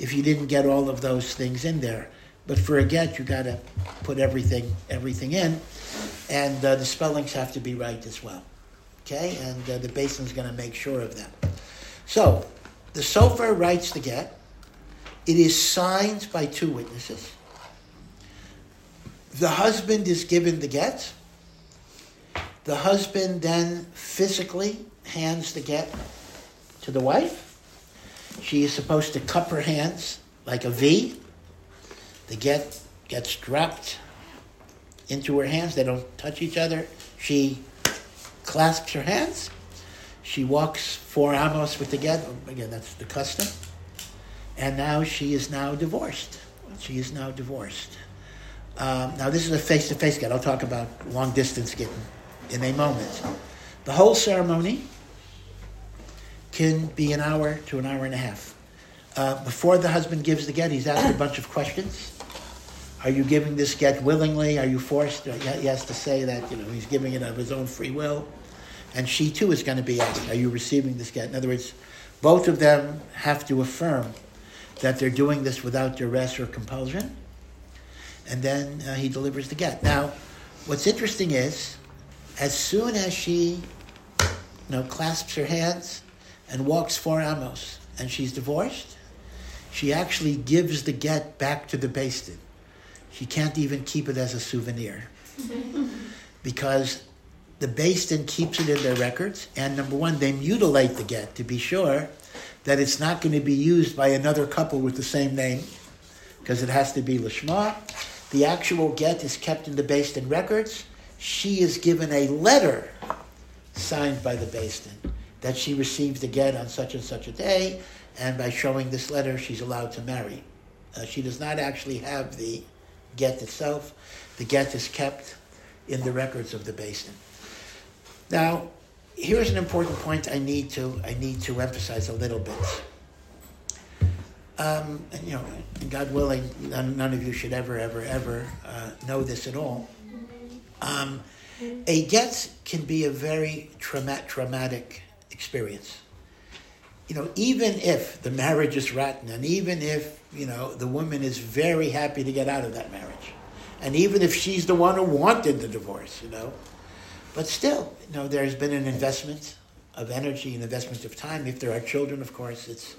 if you didn't get all of those things in there. But for a get, you got to put everything everything in, and uh, the spellings have to be right as well. Okay, and uh, the beis din's going to make sure of that. So, the sofer writes the get. It is signed by two witnesses. The husband is given the get. The husband then physically hands the get to the wife she is supposed to cup her hands like a V. The get gets dropped into her hands. They don't touch each other. She clasps her hands. She walks four amos with the get. Again, that's the custom. And now she is now divorced. She is now divorced. Um, now this is a face-to-face get. I'll talk about long distance getting in a moment. The whole ceremony can be an hour to an hour and a half. Uh, before the husband gives the get, he's asked a bunch of questions. Are you giving this get willingly? Are you forced? He has to say that you know he's giving it of his own free will, and she too is going to be asked, "Are you receiving this get?" In other words, both of them have to affirm that they're doing this without duress or compulsion, and then uh, he delivers the get. Now, what's interesting is, as soon as she, you know, clasps her hands and walks four amos, and she's divorced, she actually gives the get back to the Beis Din. She can't even keep it as a souvenir because the Beis Din keeps it in their records, and number one, they mutilate the get to be sure that it's not going to be used by another couple with the same name, because it has to be Lishma. The actual get is kept in the Beis Din records. She is given a letter signed by the Beis Din that she received the get on such and such a day, and by showing this letter, she's allowed to marry. Uh, she does not actually have the get itself. The get is kept in the records of the Beis Din. Now, here's an important point I need to I need to emphasize a little bit. Um, and, you know, God willing, none, none, of you should ever, ever, ever uh, know this at all. Um, a get can be a very trauma- traumatic experience. You know, even if the marriage is rotten, and even if you know the woman is very happy to get out of that marriage, and even if she's the one who wanted the divorce, you know, but still, you know, there's been an investment of energy, an investment of time. If there are children, of course, it's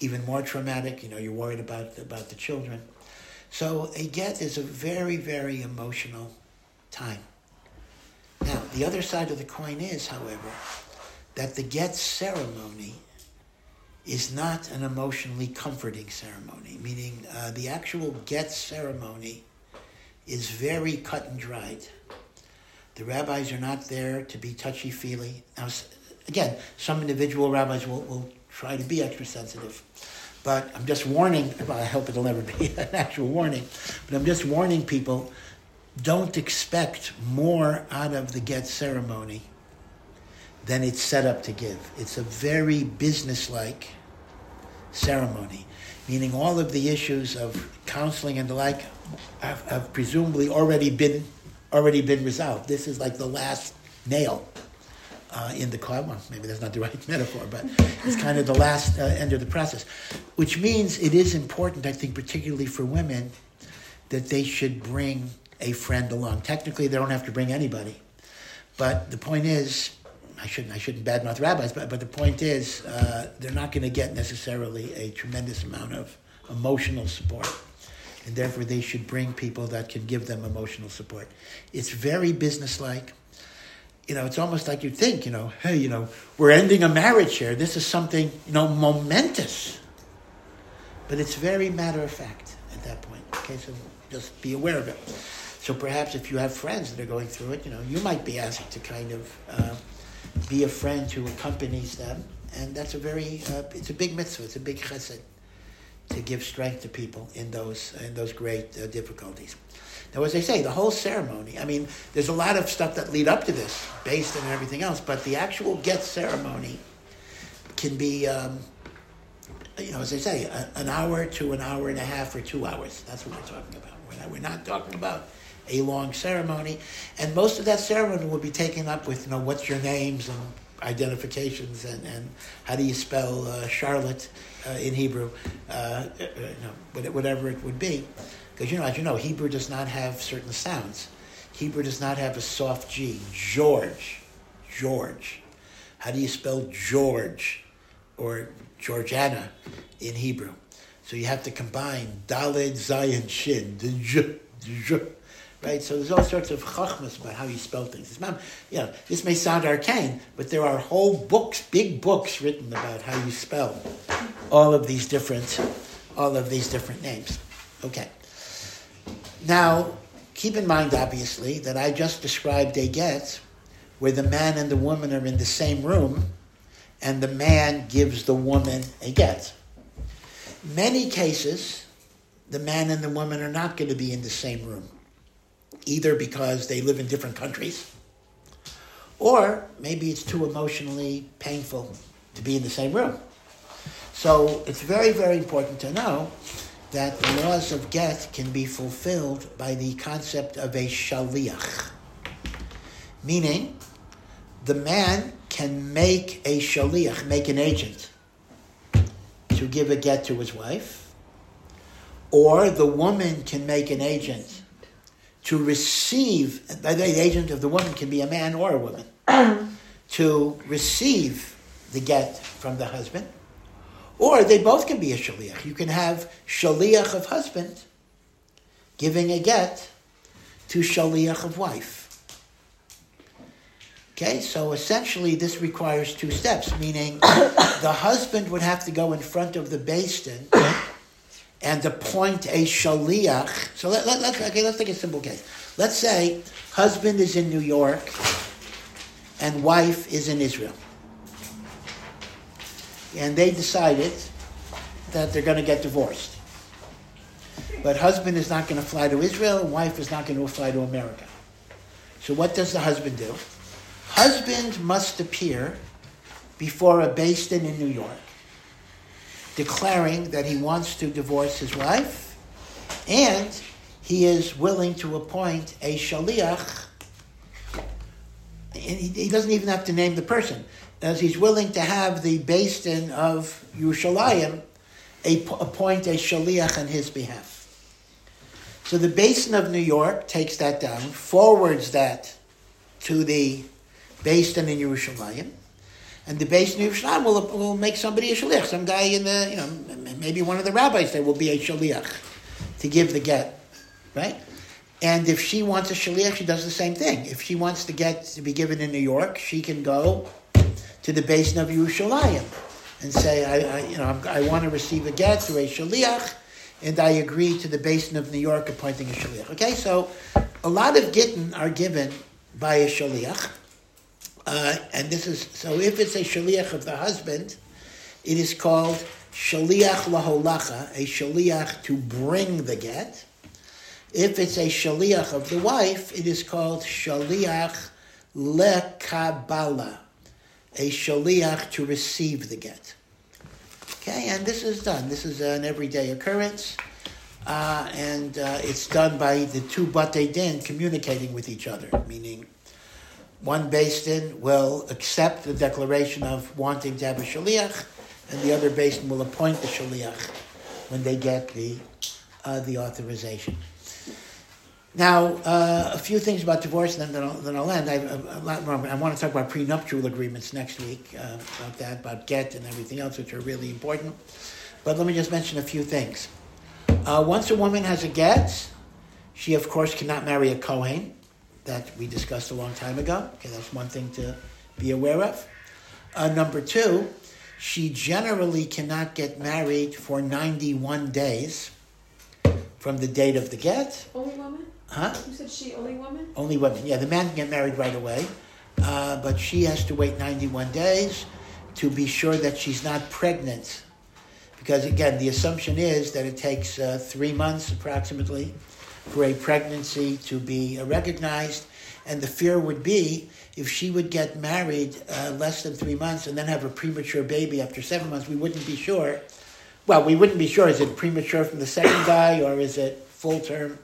even more traumatic. You know, you're worried about about the children. So a get is a very, very emotional time. Now, the other side of the coin is, however, that the get ceremony is not an emotionally comforting ceremony, meaning uh, the actual get ceremony is very cut and dried. The rabbis are not there to be touchy feely. Now, again, some individual rabbis will, will try to be extra sensitive. But I'm just warning, well, I hope it'll never be an actual warning, but I'm just warning people don't expect more out of the get ceremony than it's set up to give. It's a very businesslike ceremony, meaning all of the issues of counseling and the like have, have presumably already been already been resolved. This is like the last nail uh, in the car. Well, maybe that's not the right metaphor, but it's kind of the last uh, end of the process, which means it is important, I think, particularly for women, that they should bring a friend along. Technically, they don't have to bring anybody, but the point is, I shouldn't I shouldn't badmouth rabbis, but but the point is, uh, they're not going to get necessarily a tremendous amount of emotional support and therefore they should bring people that can give them emotional support. It's very businesslike. You know, it's almost like you think, you know, hey, you know, we're ending a marriage here. This is something, you know, momentous. But it's very matter of fact at that point. Okay, so just be aware of it. So perhaps if you have friends that are going through it, you know, you might be asked to kind of uh, be a friend who accompanies them, and that's a very, uh, it's a big mitzvah, it's a big chesed to give strength to people in those in those great uh, difficulties. Now, as I say, the whole ceremony. I mean, there's a lot of stuff that lead up to this, based on everything else, but the actual get ceremony can be, um, you know, as I say, a, an hour to an hour and a half or two hours. That's what we're talking about. We're not, we're not talking about a long ceremony, and most of that ceremony will be taken up with, you know, what's your names and identifications and, and how do you spell uh, Charlotte uh, in Hebrew, uh, uh you know, whatever it would be. Because you know, as you know, Hebrew does not have certain sounds. Hebrew does not have a soft G. George, George. How do you spell George or Georgiana in Hebrew? So you have to combine Daled, Zayin, Shin, the J, the J, right? So there's all sorts of chachmas about how you spell things. It's not, you know, this may sound arcane, but there are whole books, big books written about how you spell all of these different, all of these different names. Okay. Now, keep in mind, obviously, that I just described a get where the man and the woman are in the same room, and the man gives the woman a get. Many cases, the man and the woman are not going to be in the same room either because they live in different countries, or maybe it's too emotionally painful to be in the same room. So it's very, very important to know that the laws of get can be fulfilled by the concept of a shaliach, meaning the man can make a shaliach, make an agent, to give a get to his wife, or the woman can make an agent to receive, by the way, the agent of the woman can be a man or a woman, to receive the get from the husband, or they both can be a shaliach. You can have shaliach of husband giving a get to shaliach of wife. Okay, so essentially this requires two steps, meaning the husband would have to go in front of the beis din and appoint a shaliach. So let, let, let's, okay, let's take a simple case. Let's say husband is in New York and wife is in Israel. And they decided that they're going to get divorced. But husband is not going to fly to Israel, and wife is not going to fly to America. So what does the husband do? Husband must appear before a Beis Din in New York, declaring that he wants to divorce his wife, and he is willing to appoint a shaliach. He, doesn't even have to name the person, as he's willing to have the Beis Din of Yerushalayim a, appoint a shaliach on his behalf. So the beis din of New York takes that down, forwards that to the Beis Din in Yerushalayim, and the Din in Yerushalayim will, will make somebody a shaliach. Some guy in the, you know, maybe one of the rabbis there will be a shaliach to give the get, right? And if she wants a shaliach, she does the same thing. If she wants the get to be given in New York, she can go to the Beis Din of Yerushalayim and say, I, I you know, I want to receive a get through a shaliach, and I agree to the beis din of New York appointing a shaliach. Okay, so a lot of gittin are given by a shaliach. Uh, and this is so if it's a shaliach of the husband, it is called shaliach laholacha, a shaliach to bring the get. If it's a shaliach of the wife, it is called shaliach lekabala, a shaliach to receive the get. Okay, and this is done. This is an everyday occurrence, uh, and uh, it's done by the two batei din communicating with each other, meaning one Beis Din will accept the declaration of wanting to have a shaliach, and the other Beis Din will appoint the shaliach when they get the uh, the authorization. Now, uh, a few things about divorce, and then I'll, then I'll end. Lot more. I want to talk about prenuptial agreements next week, uh, about that, about get and everything else, which are really important. But let me just mention a few things. Uh, once a woman has a get, she of course cannot marry a Kohen that we discussed a long time ago. Okay, that's one thing to be aware of. Uh, number two, she generally cannot get married for 91 days from the date of the get. Only woman? Huh? You said she only woman? Only women. Yeah, the man can get married right away, uh, but she has to wait 91 days to be sure that she's not pregnant. Because again, the assumption is that it takes uh, three months approximately for a pregnancy to be recognized. And the fear would be if she would get married uh, less than three months and then have a premature baby after seven months, we wouldn't be sure. Well, we wouldn't be sure is it premature from the second guy or is it full term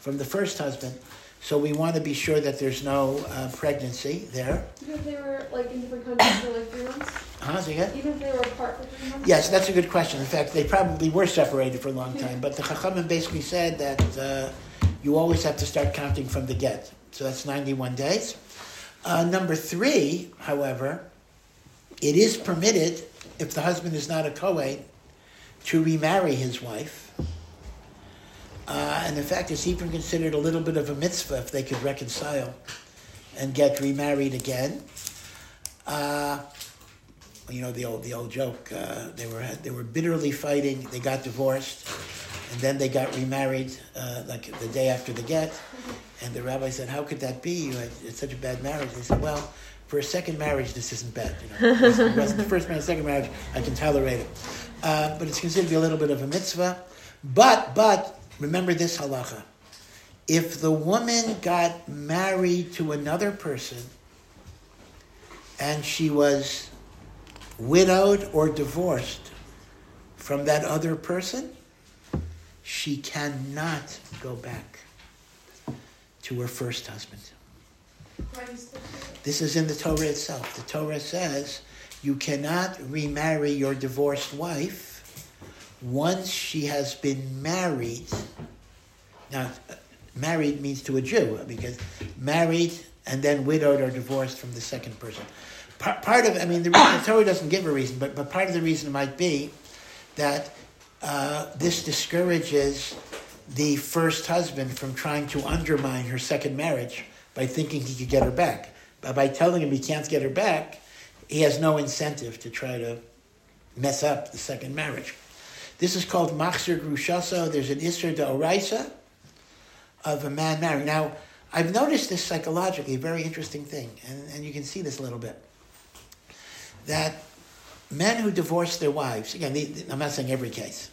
from the first husband. So we want to be sure that there's no uh, pregnancy there. Even if they were like in different countries for like three months? Huh? So yeah? Even if they were apart for three months? Yes, that's a good question. In fact, they probably were separated for a long time. But the Chachamim basically said that uh, you always have to start counting from the get. So that's 91 days. Uh, number three, however, it is permitted, if the husband is not a Kohen, to remarry his wife. Uh, and in fact, it's even considered a little bit of a mitzvah if they could reconcile and get remarried again. Uh, you know the old the old joke. Uh, they were they were bitterly fighting. They got divorced, and then they got remarried uh, like the day after the get. And the rabbi said, "How could that be? You had it's such a bad marriage." They said, "Well, for a second marriage, this isn't bad. You know, the first marriage, second marriage, I can tolerate it, uh, but it's considered to be a little bit of a mitzvah. But but remember this halacha: if the woman got married to another person, and she was widowed or divorced from that other person, she cannot go back to her first husband. This is in the Torah itself. The Torah says you cannot remarry your divorced wife once she has been married, now, married means to a Jew, because married and then widowed or divorced from the second person. Part, part of, I mean, the, reason, the Torah doesn't give a reason, but, but part of the reason might be that uh, this discourages the first husband from trying to undermine her second marriage by thinking he could get her back. But by telling him he can't get her back, he has no incentive to try to mess up the second marriage. This is called Machzir Grushaso. There's an Isser de Oraisa of a man marrying. Now, I've noticed this psychologically, a very interesting thing, and, and you can see this a little bit. That men who divorce their wives, again, they, I'm not saying every case,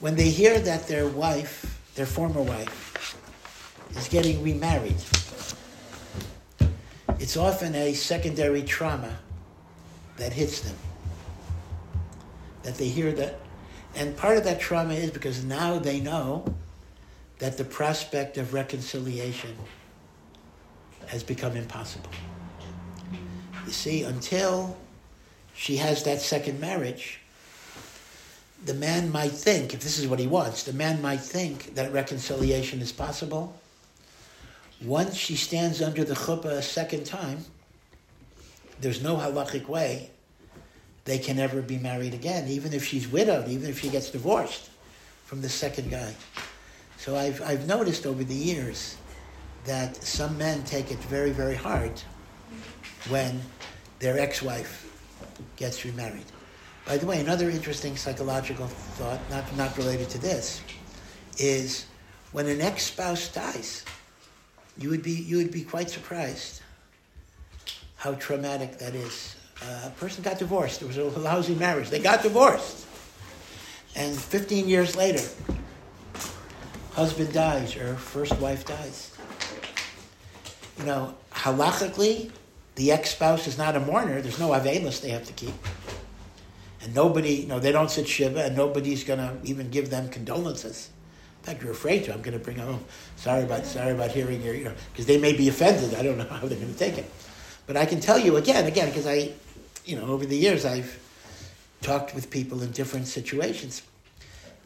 when they hear that their wife, their former wife, is getting remarried, it's often a secondary trauma that hits them. That they hear that, and part of that trauma is because now they know that the prospect of reconciliation has become impossible. You see, until she has that second marriage, the man might think, if this is what he wants, the man might think that reconciliation is possible. Once she stands under the chuppah a second time, there's no halachic way they can never be married again, even if she's widowed, even if she gets divorced from the second guy. So I've, I've noticed over the years that some men take it very, very hard when their ex-wife gets remarried. By the way, another interesting psychological thought, not, not related to this, is when an ex-spouse dies, you would be, you would be quite surprised how traumatic that is. A person got divorced. It was a lousy marriage. They got divorced. And 15 years later, husband dies or first wife dies. You know, halachically, the ex-spouse is not a mourner. There's no avelis they have to keep. And nobody, you know, they don't sit shiva and nobody's going to even give them condolences. In fact, you're afraid to. I'm going to bring them home. Sorry about, sorry about hearing your, you know, because they may be offended. I don't know how they're going to take it. But I can tell you again, again, because I, you know, over the years I've talked with people in different situations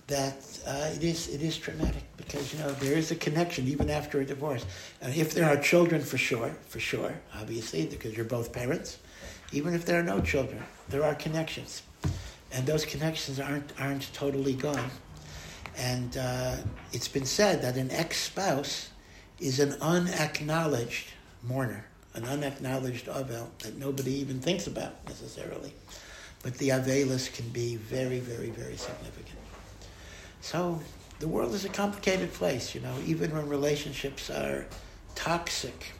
that uh, it is it is traumatic because you know there is a connection even after a divorce. And if there are children, for sure, for sure, obviously, because you're both parents. Even if there are no children, there are connections, and those connections aren't aren't totally gone. And uh, it's been said that an ex-spouse is an unacknowledged mourner, an unacknowledged avel that nobody even thinks about necessarily. But the avelis can be very, very, very significant. So the world is a complicated place, you know, even when relationships are toxic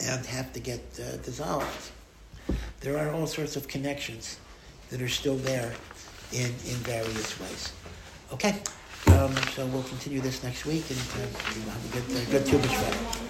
and have to get uh, dissolved. There are all sorts of connections that are still there in, in various ways. Okay, um, so we'll continue this next week and uh, have a good, uh, good two